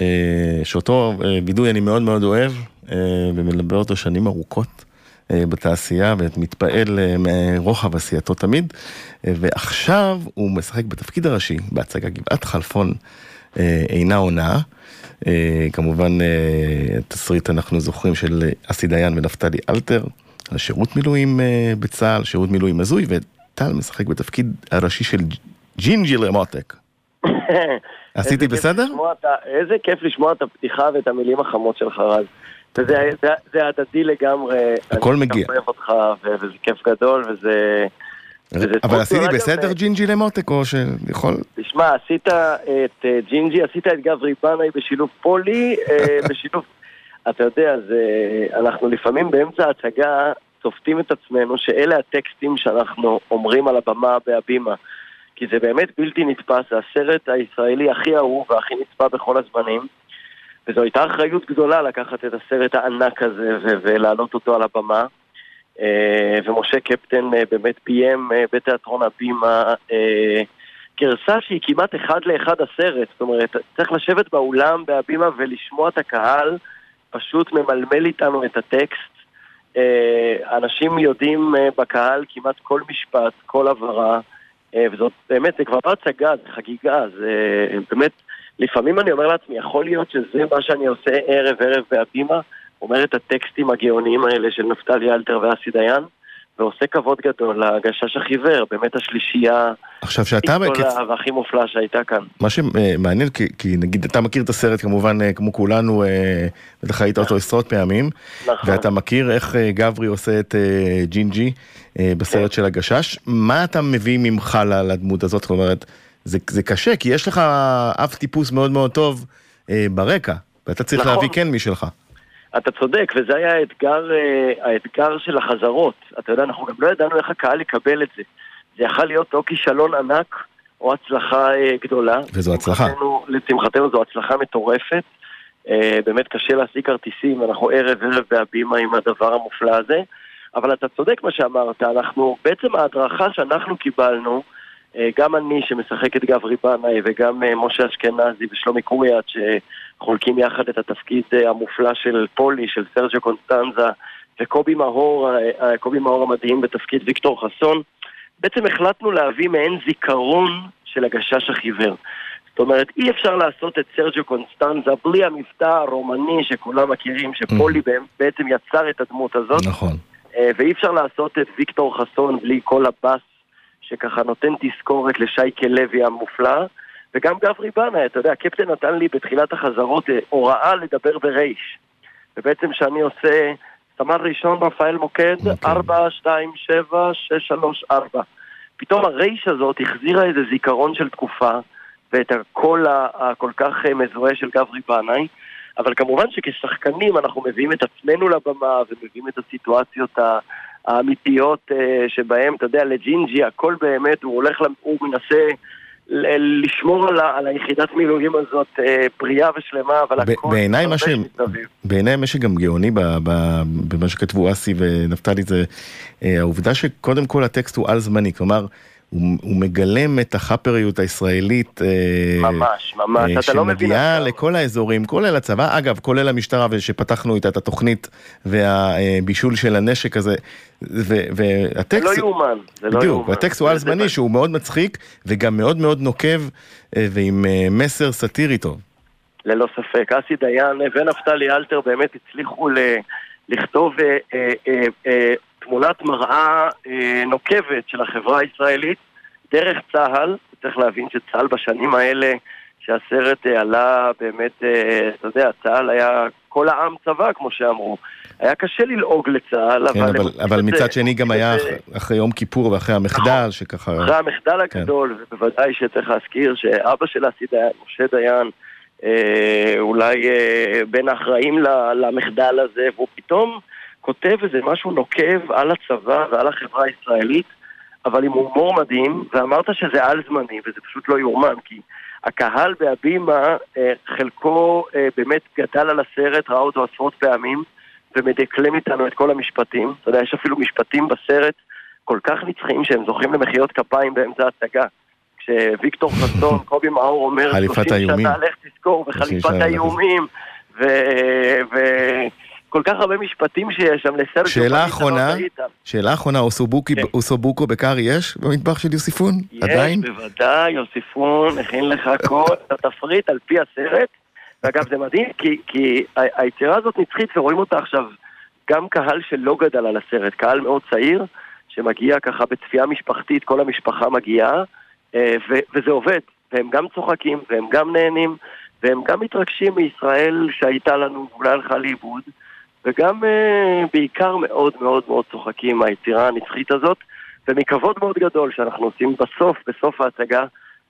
Speaker 1: אה, שאותו אה, וידוי אני מאוד מאוד אוהב, אה, ומלווה אותו שנים ארוכות. אה, בתעשייה ומתפעל אה, מרוחב עשייתו תמיד אה, ועכשיו הוא משחק בתפקיד הראשי בהצגה גבעת חלפון אה, אינה עונה אה, כמובן אה, תסריט אנחנו זוכרים של אסי דיין ונפתלי אלתר, על שירות מילואים אה, בצה"ל, שירות מילואים הזוי, וטל משחק בתפקיד הראשי של ג'ינג'י למוטק. עשיתי בסדר?
Speaker 8: איזה כיף לשמוע את הפתיחה ואת המילים החמות שלך רז. וזה זה, זה הדדי לגמרי.
Speaker 1: הכל מגיע.
Speaker 8: אני אוהב אותך וזה כיף גדול וזה...
Speaker 1: אבל עשיתי בסדר ג'ינג'י למוטק או שיכול?
Speaker 8: תשמע, עשית את ג'ינג'י, עשית את גברי בנאי בשילוב פולי, בשילוב... אתה יודע, זה, אנחנו לפעמים באמצע ההצגה תופסים את עצמנו שאלה הטקסטים שאנחנו אומרים על הבמה בהבימה. כי זה באמת בלתי נתפס, זה הסרט הישראלי הכי אהוב והכי נצפה בכל הזמנים. וזו הייתה אחריות גדולה לקחת את הסרט הענק הזה ולהעלות אותו על הבמה. ומשה קפטן באמת ביים בתיאטרון הבימה גרסה שהיא כמעט אחד לאחד הסרט. זאת אומרת, צריך לשבת באולם בהבימה ולשמוע את הקהל פשוט ממלמל איתנו את הטקסט. אנשים יודעים בקהל כמעט כל משפט, כל הבהרה, וזאת באמת, זה כבר הצגה, זה חגיגה, זה באמת... לפעמים אני אומר לעצמי, יכול להיות שזה מה שאני עושה ערב ערב בהבימה, אומר את הטקסטים הגאוניים האלה של נפתלי אלתר ואסי דיין, ועושה כבוד גדול להגשש החיוור, באמת השלישייה
Speaker 1: עכשיו שאתה
Speaker 8: הכי גדולה והכי מופלאה שהייתה כאן.
Speaker 1: מה שמעניין, כי, כי נגיד אתה מכיר את הסרט כמובן כמו כולנו, בטח ראית אותו עשרות פעמים,
Speaker 8: נכון.
Speaker 1: ואתה מכיר איך גברי עושה את ג'ינג'י בסרט של הגשש, מה אתה מביא ממך לדמות הזאת, זאת אומרת, זה, זה קשה, כי יש לך אף טיפוס מאוד מאוד טוב אה, ברקע, ואתה צריך
Speaker 8: נכון.
Speaker 1: להביא כן משלך.
Speaker 8: אתה צודק, וזה היה האתגר, אה, האתגר של החזרות. אתה יודע, אנחנו גם לא ידענו איך הקהל יקבל את זה. זה יכול להיות או כישלון ענק, או הצלחה אה, גדולה.
Speaker 1: וזו הצלחה.
Speaker 8: לשמחתנו, זו הצלחה מטורפת. אה, באמת קשה להשיג כרטיסים, אנחנו ערב ערב בהבימה עם הדבר המופלא הזה. אבל אתה צודק מה שאמרת, אנחנו, בעצם ההדרכה שאנחנו קיבלנו, גם אני שמשחק את גברי בנאי וגם משה אשכנזי ושלומי קוריאט שחולקים יחד את התפקיד המופלא של פולי, של סרג'ו קונסטנזה וקובי מאור, קובי מאור המדהים בתפקיד ויקטור חסון בעצם החלטנו להביא מעין זיכרון של הגשש החיוור זאת אומרת, אי אפשר לעשות את סרג'ו קונסטנזה בלי המבטא הרומני שכולם מכירים, שפולי בעצם יצר את הדמות הזאת.
Speaker 1: נכון.
Speaker 8: ואי אפשר לעשות את ויקטור חסון בלי כל הבאס שככה נותן תזכורת לשייקה לוי המופלא, וגם גברי בנאי, אתה יודע, הקפטן נתן לי בתחילת החזרות הוראה לדבר ברייש. ובעצם שאני עושה סמל ראשון רפאל מוקד,
Speaker 1: אוקיי.
Speaker 8: 4, 2, 7, 6, 3, 4. פתאום הרייש הזאת החזירה איזה זיכרון של תקופה, ואת הקול הכל כך אה, מזוהה של גברי בנאי, אבל כמובן שכשחקנים אנחנו מביאים את עצמנו לבמה ומביאים את הסיטואציות האמיתיות אה, שבהם, אתה יודע, לג'ינג'י הכל באמת, הוא הולך, הוא מנסה לשמור על, ה- על היחידת מילואים הזאת אה, בריאה ושלמה, אבל
Speaker 1: ב-
Speaker 8: הכל...
Speaker 1: בעיניי מה
Speaker 8: מסביב.
Speaker 1: בעיניי מה שגם גאוני ב- ב- במה שכתבו אסי ונפתלי זה אה, העובדה שקודם כל הטקסט הוא על זמני, כלומר הוא, הוא מגלם את החאפריות הישראלית אה,
Speaker 8: ממש, ממש,
Speaker 1: אה,
Speaker 8: אתה לא מבין
Speaker 1: שמגיעה
Speaker 8: עכשיו.
Speaker 1: לכל האזורים, כולל הצבא, אגב, כולל המשטרה ושפתחנו איתה את התוכנית והבישול של הנשק הזה, ו-
Speaker 8: זה
Speaker 1: והטקסט,
Speaker 8: לא יאומן, זה לא
Speaker 1: בדיוק,
Speaker 8: יאומן.
Speaker 1: והטקסט הוא על
Speaker 8: זה-
Speaker 1: זמני
Speaker 8: זה-
Speaker 1: שהוא מאוד מצחיק וגם מאוד מאוד נוקב אה, ועם אה, מסר סאטירי טוב.
Speaker 8: ללא ספק. אסי דיין ונפתלי אלתר באמת הצליחו ל- לכתוב אה, אה, אה, אה, תמונת מראה אה, נוקבת של החברה הישראלית דרך צה"ל. צריך להבין שצה"ל בשנים האלה, שהסרט אה, עלה באמת, אה, אתה יודע, צה"ל היה כל העם צבא, כמו שאמרו. היה קשה ללעוג לצה"ל,
Speaker 1: כן,
Speaker 8: אבל...
Speaker 1: אבל,
Speaker 8: עושים
Speaker 1: אבל
Speaker 8: את
Speaker 1: מצד
Speaker 8: זה-
Speaker 1: שני גם היה
Speaker 8: זה-
Speaker 1: אח- אחרי יום כיפור ואחרי המחדל שככה...
Speaker 8: אחרי המחדל
Speaker 1: כן.
Speaker 8: הגדול, ובוודאי שצריך להזכיר שאבא של אסי דיין, משה דיין, אה, אולי אה, בין האחראים למחדל הזה, והוא פתאום כותב איזה משהו נוקב על הצבא ועל החברה הישראלית, אבל עם הומור מדהים, ואמרת שזה על זמני, וזה פשוט לא יאומן, כי הקהל בהבימה, אה, חלקו אה, באמת גדל על הסרט, ראה אותו עשרות פעמים, ומדקלם איתנו את כל המשפטים. אתה יודע, יש אפילו משפטים בסרט כל כך נצחיים שהם זוכים למחיאות כפיים באמצע ההצגה. כשוויקטור חסון, קובי מאור אומר,
Speaker 1: חליפת
Speaker 8: 30
Speaker 1: האיומים.
Speaker 8: שנה לך תזכור,
Speaker 1: 30
Speaker 8: וחליפת
Speaker 1: שנה לך
Speaker 8: האיומים, וכל כך הרבה משפטים שיש שם לסרט.
Speaker 1: שאלה אחרונה, שאלה אחרונה,
Speaker 8: כן.
Speaker 1: אוסובוקו בקארי יש במטבח של יוסיפון? עדיין?
Speaker 8: יש, בוודאי, יוסיפון הכין לך כל התפריט על פי הסרט. ואגב, זה מדהים, כי, היצירה הזאת נצחית, ורואים אותה עכשיו גם קהל שלא גדל על הסרט, קהל מאוד צעיר, שמגיע ככה בצפייה משפחתית, כל המשפחה מגיעה, אה, ו- וזה עובד. והם גם צוחקים, והם גם נהנים, והם גם מתרגשים מישראל שהייתה לנו, ואולי הלכה לאיבוד, וגם אה, בעיקר מאוד מאוד מאוד צוחקים מהיצירה הנצחית הזאת, ומכבוד מאוד גדול שאנחנו עושים בסוף, בסוף ההצגה,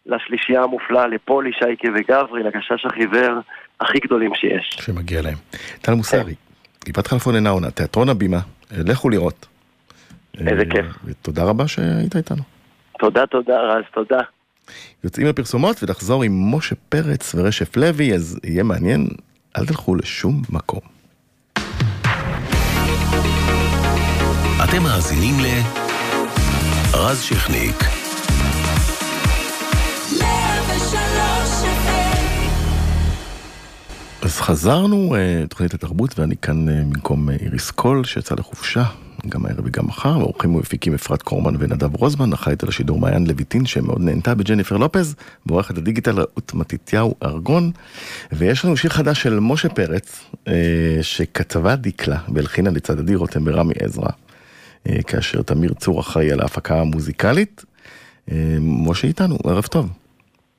Speaker 8: לשלישייה המופלאה, לפולי, שייקה וגברי, לגשש החיוור הכי גדולים שיש.
Speaker 1: שמגיע להם. טל מוסרי, גבעת חלפון אינה עונה, תיאטרון הבימה, אה, לכו לראות.
Speaker 8: איזה
Speaker 1: אה,
Speaker 8: כיף.
Speaker 1: ותודה רבה שהיית איתנו.
Speaker 8: תודה, תודה, רז, תודה.
Speaker 1: יוצאים לפרסומות ונחזור עם משה פרץ ורשף לוי, אז יהיה מעניין, אל תלכו לשום מקום.
Speaker 9: אתם מאזינים ל... רז שכניק.
Speaker 6: 103
Speaker 1: אז חזרנו, אה, תוכנית התרבות, ואני כאן אה, במקום אה, איריס קול, שיצא לחופשה, גם הערב וגם מחר, האורחים ומפיקים אפרת קורמן ונדב רוזמן, אחראית על השידור מעיין לויטין, שמאוד נהנתה בג'ניפר לופז, ועורכת הדיגיטל רעות מתתיהו ארגון, ויש לנו שיר חדש של משה פרץ, שכתבה דיקלה והלחינה לצד עדי רותם ורמי עזרא, כאשר תמיר צור אחראי על ההפקה המוזיקלית. אה, משה איתנו, ערב טוב.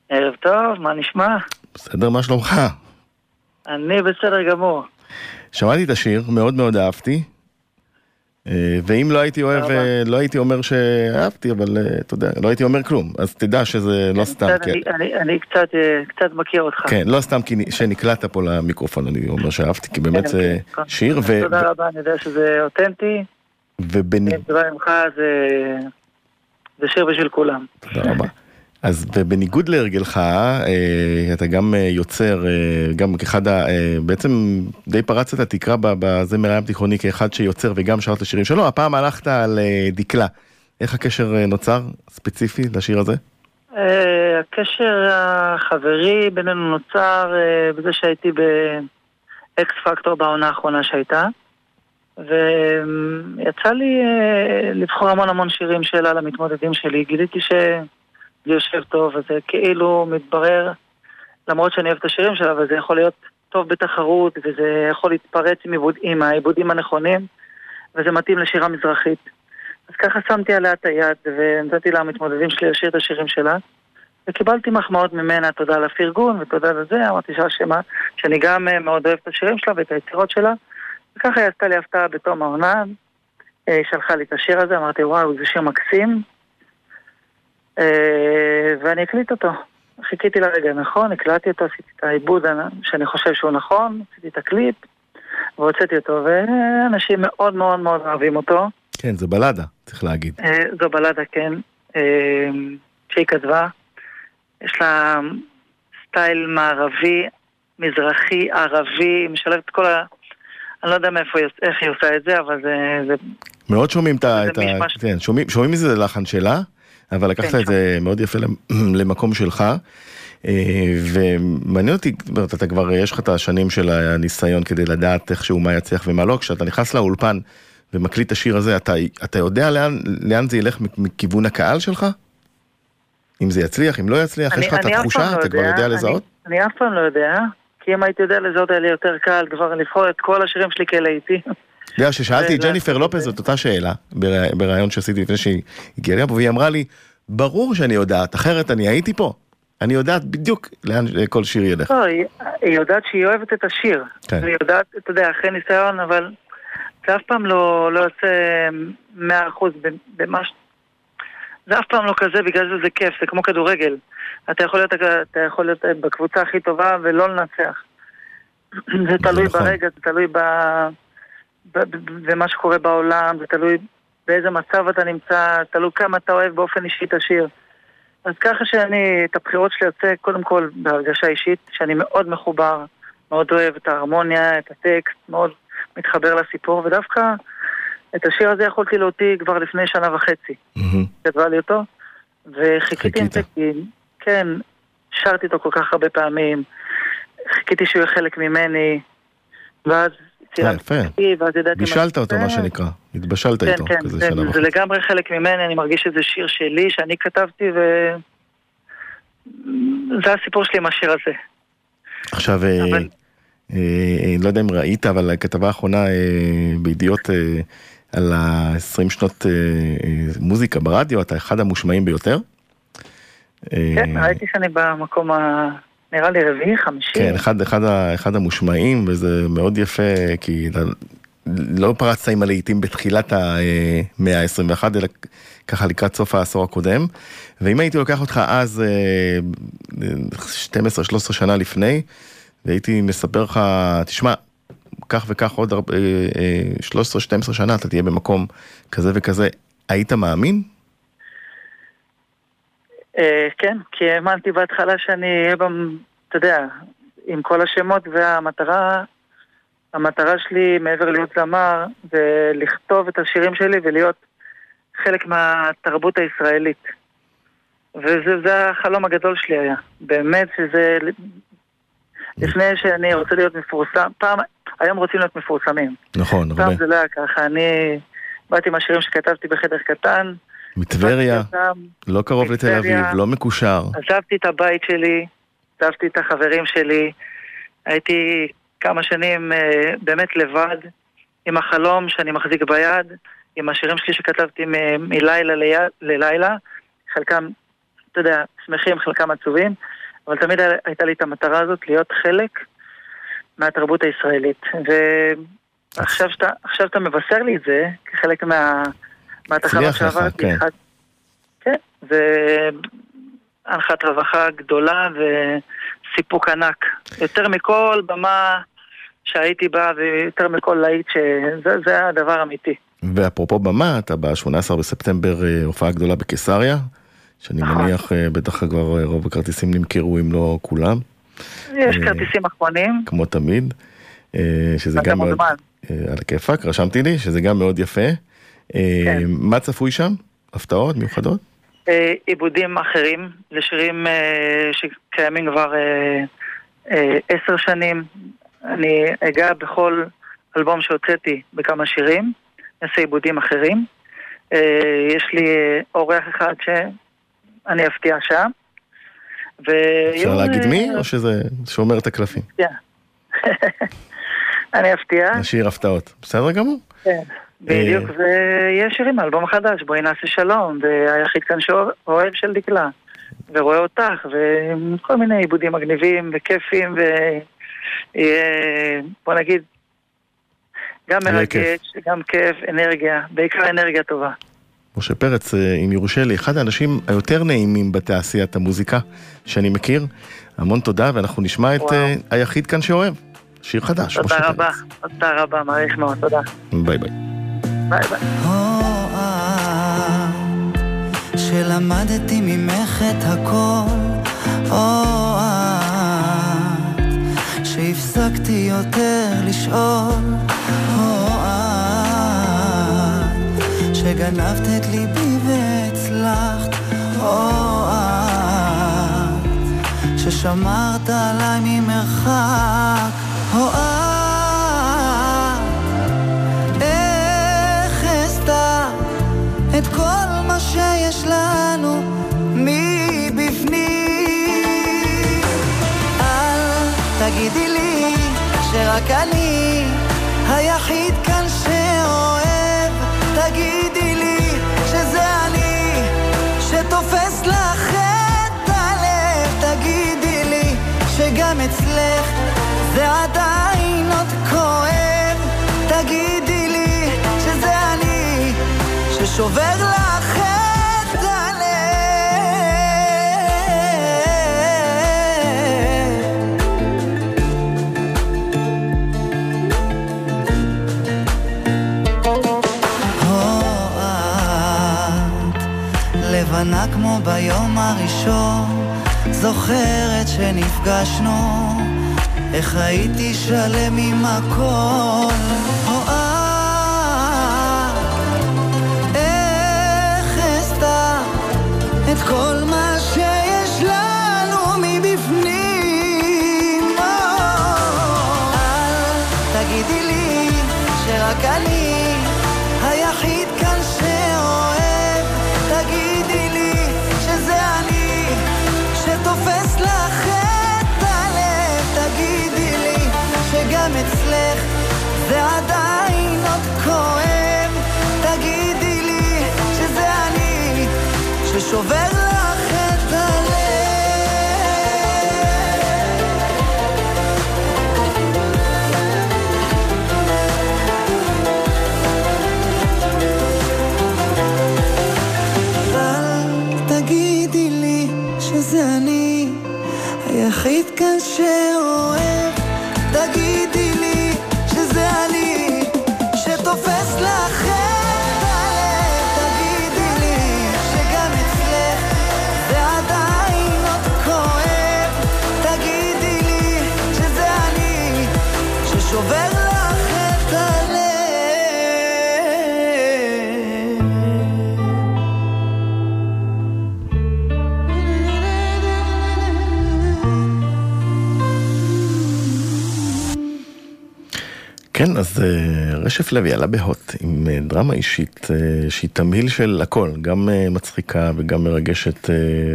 Speaker 10: ערב טוב, מה נשמע?
Speaker 1: בסדר, מה שלומך?
Speaker 10: אני בסדר גמור.
Speaker 1: שמעתי את השיר, מאוד מאוד אהבתי. אה, ואם לא הייתי אוהב. אה, לא הייתי אומר שאהבתי, אבל אה, אתה יודע, לא הייתי אומר כלום. אז תדע שזה לא סתם,
Speaker 10: קצת,
Speaker 1: כן.
Speaker 10: אני, קצת, אה, קצת מכיר אותך.
Speaker 1: כן, לא סתם כי שנקלעת פה למיקרופון, אני אומר שאהבתי, כי באמת
Speaker 10: כן,
Speaker 1: זה
Speaker 10: כן.
Speaker 1: שיר,
Speaker 10: תודה רבה, אני יודע שזה אותנטי.
Speaker 1: ובניג...
Speaker 10: אם זה בא ממך, זה, זה שיר בשביל כולם.
Speaker 1: תודה רבה. אז ובניגוד להרגלך, אה, אתה גם אה, יוצר, אה, גם כאחד, ה- בעצם די פרצת את התקרה בזמר הים תיכוני כאחד שיוצר וגם שר את השירים שלו, הפעם הלכת על דקלה. איך הקשר נוצר ספציפי לשיר הזה?
Speaker 10: הקשר החברי בינינו נוצר בזה שהייתי באקס פקטור בעונה האחרונה שהייתה. ויצא לי אה, לבחור המון המון שירים שלה למתמודדים שלי. גיליתי שזה יושב טוב, וזה כאילו מתברר, למרות שאני אוהב את השירים שלה, אבל זה יכול להיות טוב בתחרות, וזה יכול להתפרץ עם, עיבוד, עם העיבודים הנכונים, וזה מתאים לשירה מזרחית. אז ככה שמתי עליה את היד, ונתתי למתמודדים שלי לשיר את השירים שלה. וקיבלתי מחמאות ממנה, תודה על הפרגון ותודה לזה, אמרתי שהשמה, שאני גם אה, מאוד אוהב את השירים שלה ואת היצירות שלה, וככה היא עשתה לי הפתעה בתום העונה, אה, שלחה לי את השיר הזה, אמרתי וואו, זה שיר מקסים, אה, ואני אקליט אותו. חיכיתי לרגע נכון, הקלטתי אותו, עשיתי את העיבוד שאני חושב שהוא נכון, עשיתי את הקליפ, והוצאתי אותו, ואנשים מאוד מאוד מאוד אוהבים אותו.
Speaker 1: כן, זה בלדה, צריך להגיד.
Speaker 10: אה, זו בלדה, כן, שהיא כתבה. יש לה סטייל מערבי, מזרחי, ערבי, היא משלבת את כל ה... אני לא יודע מאיפה, היא- איך היא עושה את זה, אבל זה... זה
Speaker 1: מאוד שומעים את ה...
Speaker 10: זה
Speaker 1: את ה-
Speaker 10: מישמש.
Speaker 1: כן, שומעים שומעים מזה לחן שלה, אבל לקחת
Speaker 10: כן,
Speaker 1: את זה מאוד יפה למ- למקום שלך. אה, ומעניין אותי, אתה כבר, יש לך את השנים של הניסיון כדי לדעת איכשהו מה יצליח ומה לא, כשאתה נכנס לאולפן ומקליט את השיר הזה, אתה, אתה יודע לאן, לאן זה ילך מכיוון הקהל שלך? אם זה יצליח, אם לא יצליח, יש לך את
Speaker 10: אני
Speaker 1: התחושה,
Speaker 10: לא
Speaker 1: אתה כבר
Speaker 10: יודע,
Speaker 1: יודע
Speaker 10: אני-
Speaker 1: לזהות?
Speaker 10: אני אף פעם לא יודע, כי אם הייתי יודע לזהות היה לי יותר קל כבר לבחור את כל השירים שלי כלהיטי.
Speaker 1: אתה יודע, ששאלתי את ג'ניפר לופז את אותה שאלה, בריאיון שעשיתי לפני שהיא הגיעה לפה, והיא אמרה לי, ברור שאני יודעת, אחרת אני הייתי פה. אני יודעת בדיוק לאן כל שיר ילך.
Speaker 10: לא, היא, יודעת שהיא אוהבת את השיר.
Speaker 1: כן.
Speaker 10: היא יודעת, אתה יודע, אחרי ניסיון, אבל זה אף פעם לא, לא יוצא מאה אחוז במה ש... זה אף פעם לא כזה, בגלל זה זה כיף, זה כמו כדורגל. אתה יכול להיות, אתה יכול להיות בקבוצה הכי טובה ולא לנצח. זה תלוי
Speaker 1: נכון.
Speaker 10: ברגע, זה תלוי ב... ב- ב- במה שקורה בעולם, זה תלוי באיזה מצב אתה נמצא, תלוי כמה אתה אוהב באופן אישי את השיר. אז ככה שאני, את הבחירות שלי יוצא קודם כל בהרגשה אישית, שאני מאוד מחובר, מאוד אוהב את ההרמוניה, את הטקסט, מאוד מתחבר לסיפור, ודווקא את השיר הזה יכולתי להוציא כבר לפני שנה וחצי.
Speaker 1: מהמם.
Speaker 10: כתבה לי אותו, וחיכיתי עם. זה כי, כן, שרתי אותו כל כך הרבה פעמים, חיכיתי שהוא יהיה חלק ממני, ואז
Speaker 1: אה, יפה. בישלת אותו, מה
Speaker 10: כן,
Speaker 1: שנקרא. התבשלת
Speaker 10: כן,
Speaker 1: איתו,
Speaker 10: כן,
Speaker 1: כזה
Speaker 10: זה,
Speaker 1: שנה
Speaker 10: זה. לגמרי חלק ממני, אני מרגיש שזה שיר שלי, שאני כתבתי, ו... זה הסיפור שלי עם השיר הזה.
Speaker 1: עכשיו, אה,
Speaker 10: אבל-
Speaker 1: אה, לא יודע אם ראית, אבל הכתבה האחרונה אה, בידיעות אה, על ה-20 שנות אה, אה, מוזיקה ברדיו, אתה אחד המושמעים ביותר. אה,
Speaker 10: כן, ראיתי שאני במקום ה... נראה לי רביעי, חמישי.
Speaker 1: כן, אחד, אחד, אחד המושמעים, וזה מאוד יפה, כי אתה לא פרצת עם הלהיטים בתחילת המאה ה-21, אלא ככה לקראת סוף העשור הקודם. ואם הייתי לוקח אותך אז, אה, 12-13 שנה לפני, והייתי מספר לך, תשמע, כך וכך עוד הרבה- אה, אה, 13-12 שנה אתה תהיה במקום כזה וכזה, היית מאמין?
Speaker 10: אה, כן, כי האמנתי בהתחלה שאני אהיה, אתה יודע, עם כל השמות והמטרה, המטרה שלי מעבר להיות זמר, זה לכתוב את השירים שלי ולהיות חלק מהתרבות הישראלית. וזה זה החלום הגדול שלי היה. באמת שזה... לפני שאני רוצה להיות מפורסם, פעם, היום רוצים להיות מפורסמים.
Speaker 1: נכון, הרבה.
Speaker 10: פעם זה לא היה ככה, אני באתי עם השירים שכתבתי בחדר קטן,
Speaker 1: מטבריה, לא קרוב לתל אביב. לא מקושר.
Speaker 10: עזבתי את הבית שלי, עזבתי את החברים שלי, הייתי כמה שנים אה, באמת לבד, עם החלום שאני מחזיק ביד, עם השירים שלי שכתבתי מלילה לי- ללילה, חלקם, אתה יודע, שמחים, חלקם עצובים, אבל תמיד הייתה לי את המטרה הזאת להיות חלק מהתרבות הישראלית. ועכשיו שאתה, שאתה מבשר לי את זה, כחלק מה,
Speaker 1: לך,
Speaker 10: שעברתי,
Speaker 1: כן.
Speaker 10: אחד- כן, זה הנחת רווחה גדולה וסיפוק ענק. יותר מכל במה שהייתי בה ויותר מכל להיט שזה זה הדבר האמיתי.
Speaker 1: ואפרופו במה, אתה ב-18 בספטמבר אה, הופעה גדולה בקיסריה, שאני
Speaker 10: נכון.
Speaker 1: מניח אה, בטח כבר אה, רוב הכרטיסים נמכרו אם לא כולם,
Speaker 10: יש כרטיסים אחרונים,
Speaker 1: כמו תמיד, שזה גם מאוד, על הכיפאק, רשמתי לי, שזה גם מאוד יפה. אה,
Speaker 10: כן.
Speaker 1: מה צפוי שם? הפתעות מיוחדות?
Speaker 10: אה, עיבודים אחרים לשירים אה, שקיימים כבר עשר שנים. אני אגע בכל אלבום שהוצאתי בכמה שירים, נעשה עיבודים אחרים. יש לי אורח אחד שאני אפתיע שם.
Speaker 1: אפשר
Speaker 10: ויהיו,
Speaker 1: להגיד מי, או שזה שומר את הקלפים?
Speaker 10: כן. אני אפתיע.
Speaker 1: נשאיר הפתעות. בסדר גמור?
Speaker 10: כן, בדיוק, ויש שירים מאלבום החדש, בואי נעשה שלום, והיחיד כאן שאוהב של דקלה, ורואה אותך, וכל מיני עיבודים מגניבים וכיפים, ויהיה, בוא נגיד, גם מרגש, גם כיף, אנרגיה, בעיקר אנרגיה טובה.
Speaker 1: משה פרץ, אה, אם יורשה לי, אחד האנשים היותר נעימים בתעשיית המוזיקה שאני מכיר. המון תודה, ואנחנו נשמע את
Speaker 10: וואו.
Speaker 1: אה, היחיד כאן שאוהב. שיר חדש,
Speaker 10: תודה
Speaker 1: משה
Speaker 10: רבה,
Speaker 1: פרץ.
Speaker 10: תודה רבה, מעריך מאוד, תודה.
Speaker 1: ביי ביי.
Speaker 10: ביי ביי.
Speaker 7: יותר לשאול, או את, שגנבת את ליבי והצלחת, או את, ששמרת עליי ממרחק, או את, שיש לנו מבפנים. אל תגידי לי שרק אני היחיד כאן שאוהב. תגידי לי שזה אני שתופס לך את הלב. תגידי לי שגם אצלך זה עדיין עוד כואב. תגידי לי שזה אני ששובר לך כמו ביום הראשון, זוכרת שנפגשנו, איך הייתי שלם עם הכל. ששובר
Speaker 1: כן, אז אה, רשף לוי עלה בהוט עם אה, דרמה אישית אה, שהיא תמהיל של הכל, גם מצחיקה וגם מרגשת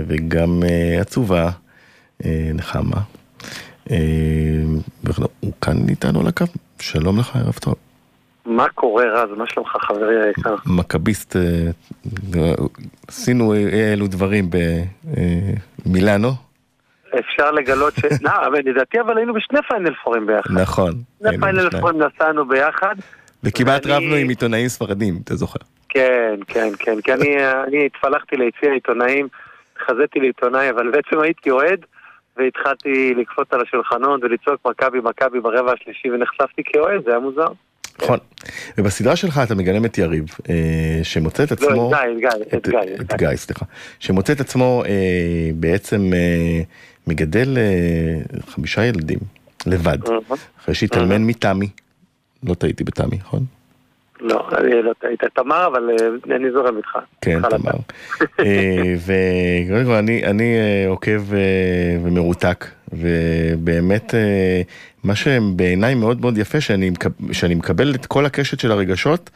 Speaker 1: וגם עצובה, נחמה. הוא כאן איתנו על הקו, שלום לך, ערב טוב.
Speaker 11: מה קורה רז? מה שלומך חברי היקר?
Speaker 1: מכביסט, עשינו אה, אלו דברים במילאנו,
Speaker 11: אפשר לגלות ש... לא, אבל לדעתי אבל היינו בשני פיינל פורים ביחד.
Speaker 1: נכון.
Speaker 11: שני פיינל. פורים נסענו ביחד.
Speaker 1: וכמעט
Speaker 11: ואני-
Speaker 1: רבנו עם עיתונאים ספרדים, אתה זוכר.
Speaker 11: כן, כן, כן, כי אני, אני התפלחתי ליציע עיתונאים, חזיתי לעיתונאי, אבל בעצם הייתי אוהד, והתחלתי לקפוץ על השולחנות ולצעוק מכבי מכבי ברבע השלישי ונחשפתי כאוהד, זה היה מוזר.
Speaker 1: נכון. ובסדרה שלך אתה מגלם את יריב, אה, שמוצא את
Speaker 11: לא,
Speaker 1: עצמו...
Speaker 11: גיא, את גיא, את גיא.
Speaker 1: את גיא, סליחה. שמוצא את עצמו אה, בעצם אה, מגדל אה, חמישה ילדים, לבד. אחרי שהתאלמן מתמי. לא טעיתי בתמי, נכון?
Speaker 11: לא, אני לא טעית. תמר, אבל אה, אני זורם איתך.
Speaker 1: כן, תמר. אה, וקודם כל אני, אני עוקב ומרותק, ובאמת מה שבעיניי מאוד מאוד יפה, שאני, מקב- שאני מקבל את כל הקשת של הרגשות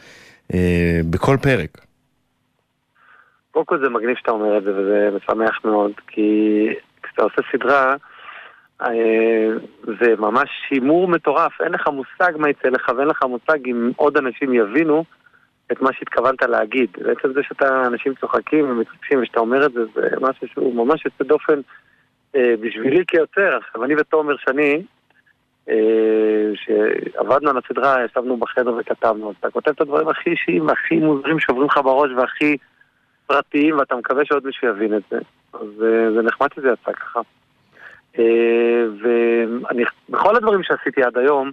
Speaker 1: בכל פרק.
Speaker 11: קודם כל זה מגניב שאתה אומר את זה, וזה משמח מאוד, כי כשאתה עושה סדרה, אה, זה ממש הימור מטורף, אין לך מושג מה יצא לך, ואין לך מושג אם עוד אנשים יבינו את מה שהתכוונת להגיד. בעצם זה שאתה, אנשים צוחקים ומתרגשים ושאתה אומר את זה, זה משהו שהוא ממש יוצא דופן אה, בשבילי כיוצר. עכשיו, אני ותומר שני, אה, שעבדנו על הסדרה, ישבנו בחדר וכתבנו, אתה כותב את הדברים הכי אישיים והכי מוזרים שעוברים לך בראש והכי פרטיים, ואתה מקווה שעוד מישהו יבין את זה. אז זה נחמד שזה יצא ככה. אה, ואני, בכל הדברים שעשיתי עד היום,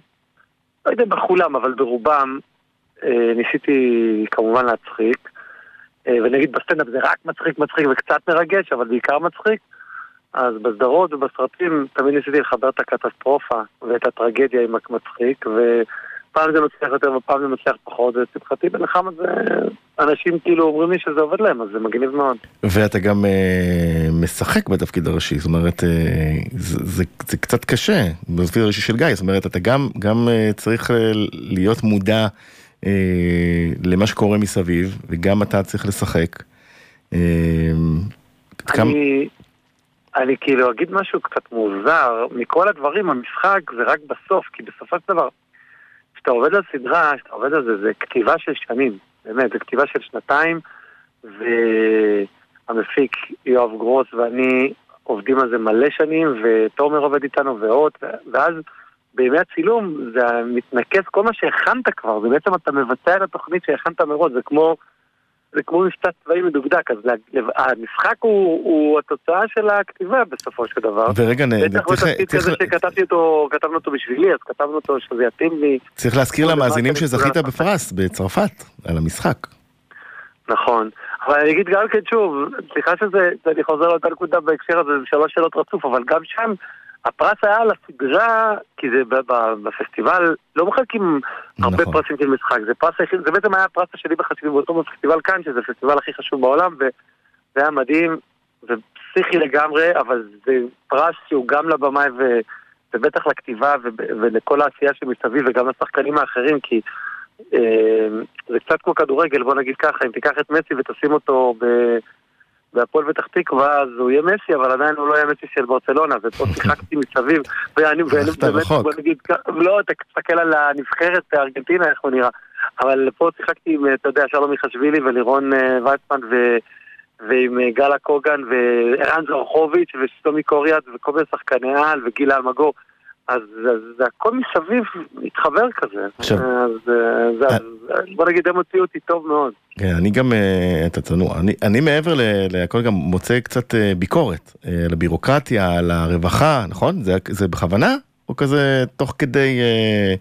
Speaker 11: לא יודע בכולם, אבל ברובם, אה, ניסיתי כמובן להצחיק. אה, ונגיד בסטנדאפ זה רק מצחיק מצחיק וקצת מרגש, אבל בעיקר מצחיק. אז בסדרות ובסרטים תמיד ניסיתי לחבר את הקטסטרופה ואת הטרגדיה עם המצחיק, ופעם זה מצליח יותר ופעם זה מצליח פחות, ולשמחתי בנחמה זה... אנשים כאילו אומרים לי שזה עובד להם, אז זה מגניב מאוד.
Speaker 1: ואתה גם אה, משחק בתפקיד הראשי, זאת אומרת, אה, זה, זה, זה קצת קשה, בתפקיד הראשי של גיא, זאת אומרת, אתה גם, גם אה, צריך אה, להיות מודע אה, למה שקורה מסביב, וגם אתה צריך לשחק. אה, כמה-
Speaker 11: אני, אני כאילו אגיד משהו קצת מוזר, מכל הדברים המשחק זה רק בסוף, כי בסופו של דבר, כשאתה עובד על סדרה, כשאתה עובד על זה, זה כתיבה של שנים, באמת, זה כתיבה של שנתיים, והמפיק יואב גרוס ואני עובדים על זה מלא שנים, ותומר עובד איתנו ועוד, ואז בימי הצילום זה מתנקז כל מה שהכנת כבר, זה בעצם אתה מבצע את התוכנית שהכנת מראש, זה כמו... זה כמו מבצע צבאי מדוקדק, אז המשחק הוא, הוא התוצאה של הכתיבה בסופו של דבר.
Speaker 1: ורגע,
Speaker 11: בטח בתפקיד כזה שכתבתי אותו, כתבנו אותו בשבילי, אז כתבנו אותו שזה יתאים לי.
Speaker 1: צריך להזכיר למאזינים שזכית. בפרס בצרפת, על המשחק.
Speaker 11: נכון. אבל אני אגיד גם כן שוב, סליחה שזה, אני חוזר לאותה נקודה בהקשר הזה, זה שלוש שאלות רצוף, אבל גם שם הפרס היה על הסדרה, כי זה בפסטיבל, לא מחלקים הרבה
Speaker 1: נכון.
Speaker 11: פרסים של משחק, זה פרס היחיד, זה בעצם היה הפרס השני בחשיבות באותו בפסטיבל כאן, שזה הפסטיבל הכי חשוב בעולם, וזה היה מדהים, ופסיכי לגמרי, אבל זה פרס שהוא גם לבמאי ו... ובטח לכתיבה וב- ולכל העשייה שמסביב וגם לשחקנים האחרים, כי אה, זה קצת כמו כדורגל, בוא נגיד ככה, אם תיקח את מסי ותשים אותו ב... בהפועל פתח תקווה, אז הוא יהיה מסי, אבל עדיין הוא לא יהיה מסי של ברצלונה, ופה שיחקתי מסביב, ואני באמת. בוא נגיד, לא, תסתכל על הנבחרת בארגנטינה, איך הוא נראה, אבל פה שיחקתי עם, אתה יודע, שלום מיכשווילי ולירון אה, ויצמן ו... ועם אה, גלה קוגן וערן זרחוביץ' ושלומי קוריאט וכל מיני שחקני על וגילה אלמגור אז זה הכל מסביב התחבר כזה.
Speaker 1: עכשיו-
Speaker 11: אז אה, זה- אז בוא נגיד הם הוציאו אותי טוב מאוד.
Speaker 1: כן, אני גם, אה, אתה צנוע, אני, אני מעבר ל- להכל גם מוצא קצת אה, ביקורת אה, על הבירוקרטיה, על הרווחה, נכון? זה, זה בכוונה? או כזה תוך כדי אה,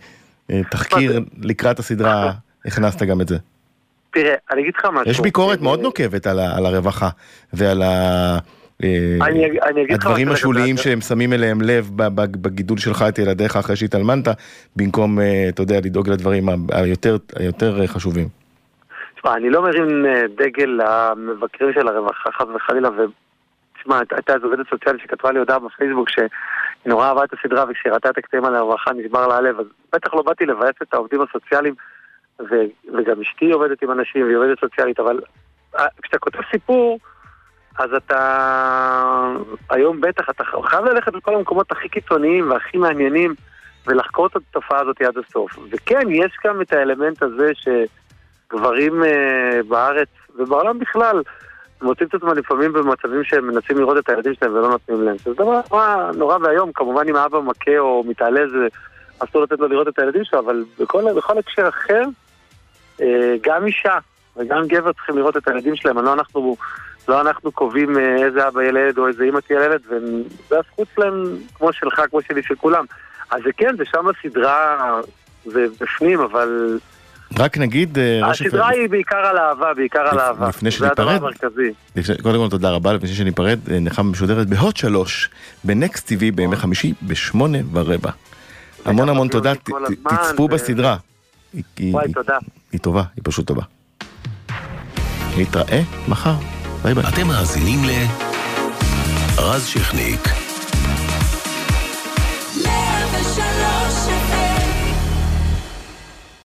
Speaker 1: אה, תחקיר לקראת הסדרה הכנסת גם את זה?
Speaker 11: תראה, אני אגיד לך משהו.
Speaker 1: יש ביקורת
Speaker 11: אה,
Speaker 1: מאוד נוקבת על, על הרווחה ועל ה, אה,
Speaker 11: אני אג- אני אגיד לך
Speaker 1: הדברים השוליים שהם שמים אליהם לב בגידול שלך את ילדיך אחרי שהתאלמנת, במקום, אה, אתה יודע, לדאוג לדברים היותר, היותר אה, חשובים.
Speaker 11: תשמע, אני לא מרים אה, דגל למבקרים של הרווחה חס וחלילה, ותשמע, הייתה איזו עובדת סוציאלית שכתבה לי הודעה בפייסבוק שהיא נורא אהבה את הסדרה וכשהיא ראתה את הקטעים על הרווחה נשבר לה הלב, אז בטח לא באתי לבאס את העובדים הסוציאליים, ו- וגם אשתי עובדת עם אנשים והיא עובדת סוציאלית, אבל אה, כשאתה כותב סיפור, אז אתה... היום בטח, אתה חייב ללכת לכל המקומות הכי קיצוניים והכי מעניינים ולחקור את התופעה הזאת עד הסוף. וכן, יש גם את האלמנט הזה ש... גברים אה, בארץ ובעולם בכלל מוצאים את עצמם לפעמים במצבים שהם מנסים לראות את הילדים שלהם ולא נותנים להם. זה דבר נורא, נורא ואיום, כמובן אם האבא מכה או מתעלה זה אסור לתת לו לראות את הילדים שלו, אבל בכל, בכל הקשר אחר, אה, גם אישה וגם גבר צריכים לראות את הילדים שלהם, לא אנחנו, לא אנחנו קובעים אה, איזה אבא ילד או איזה אמא תהיה ילד, וזה הזכות שלהם כמו שלך, כמו שלי, של כולם. אז זה כן, זה שם הסדרה, זה בפנים, אבל...
Speaker 1: רק נגיד, אה,
Speaker 11: הסדרה היא בעיקר על אהבה, בעיקר על אהבה.
Speaker 1: לפני
Speaker 11: זה הדבר
Speaker 1: שניפרד,
Speaker 11: המרכזי.
Speaker 1: קודם כל תודה רבה, לפני שניפרד, אה, נחמה משודרת בהוט שלוש, בנקסט TV בימי חמישי בשמונה ורבע. המון המון תודה, תצפו בסדרה.
Speaker 11: וואי, תודה.
Speaker 1: היא טובה, היא פשוט טובה. נתראה מחר, ביי ביי.
Speaker 9: אתם מאזינים ל... רז שכניק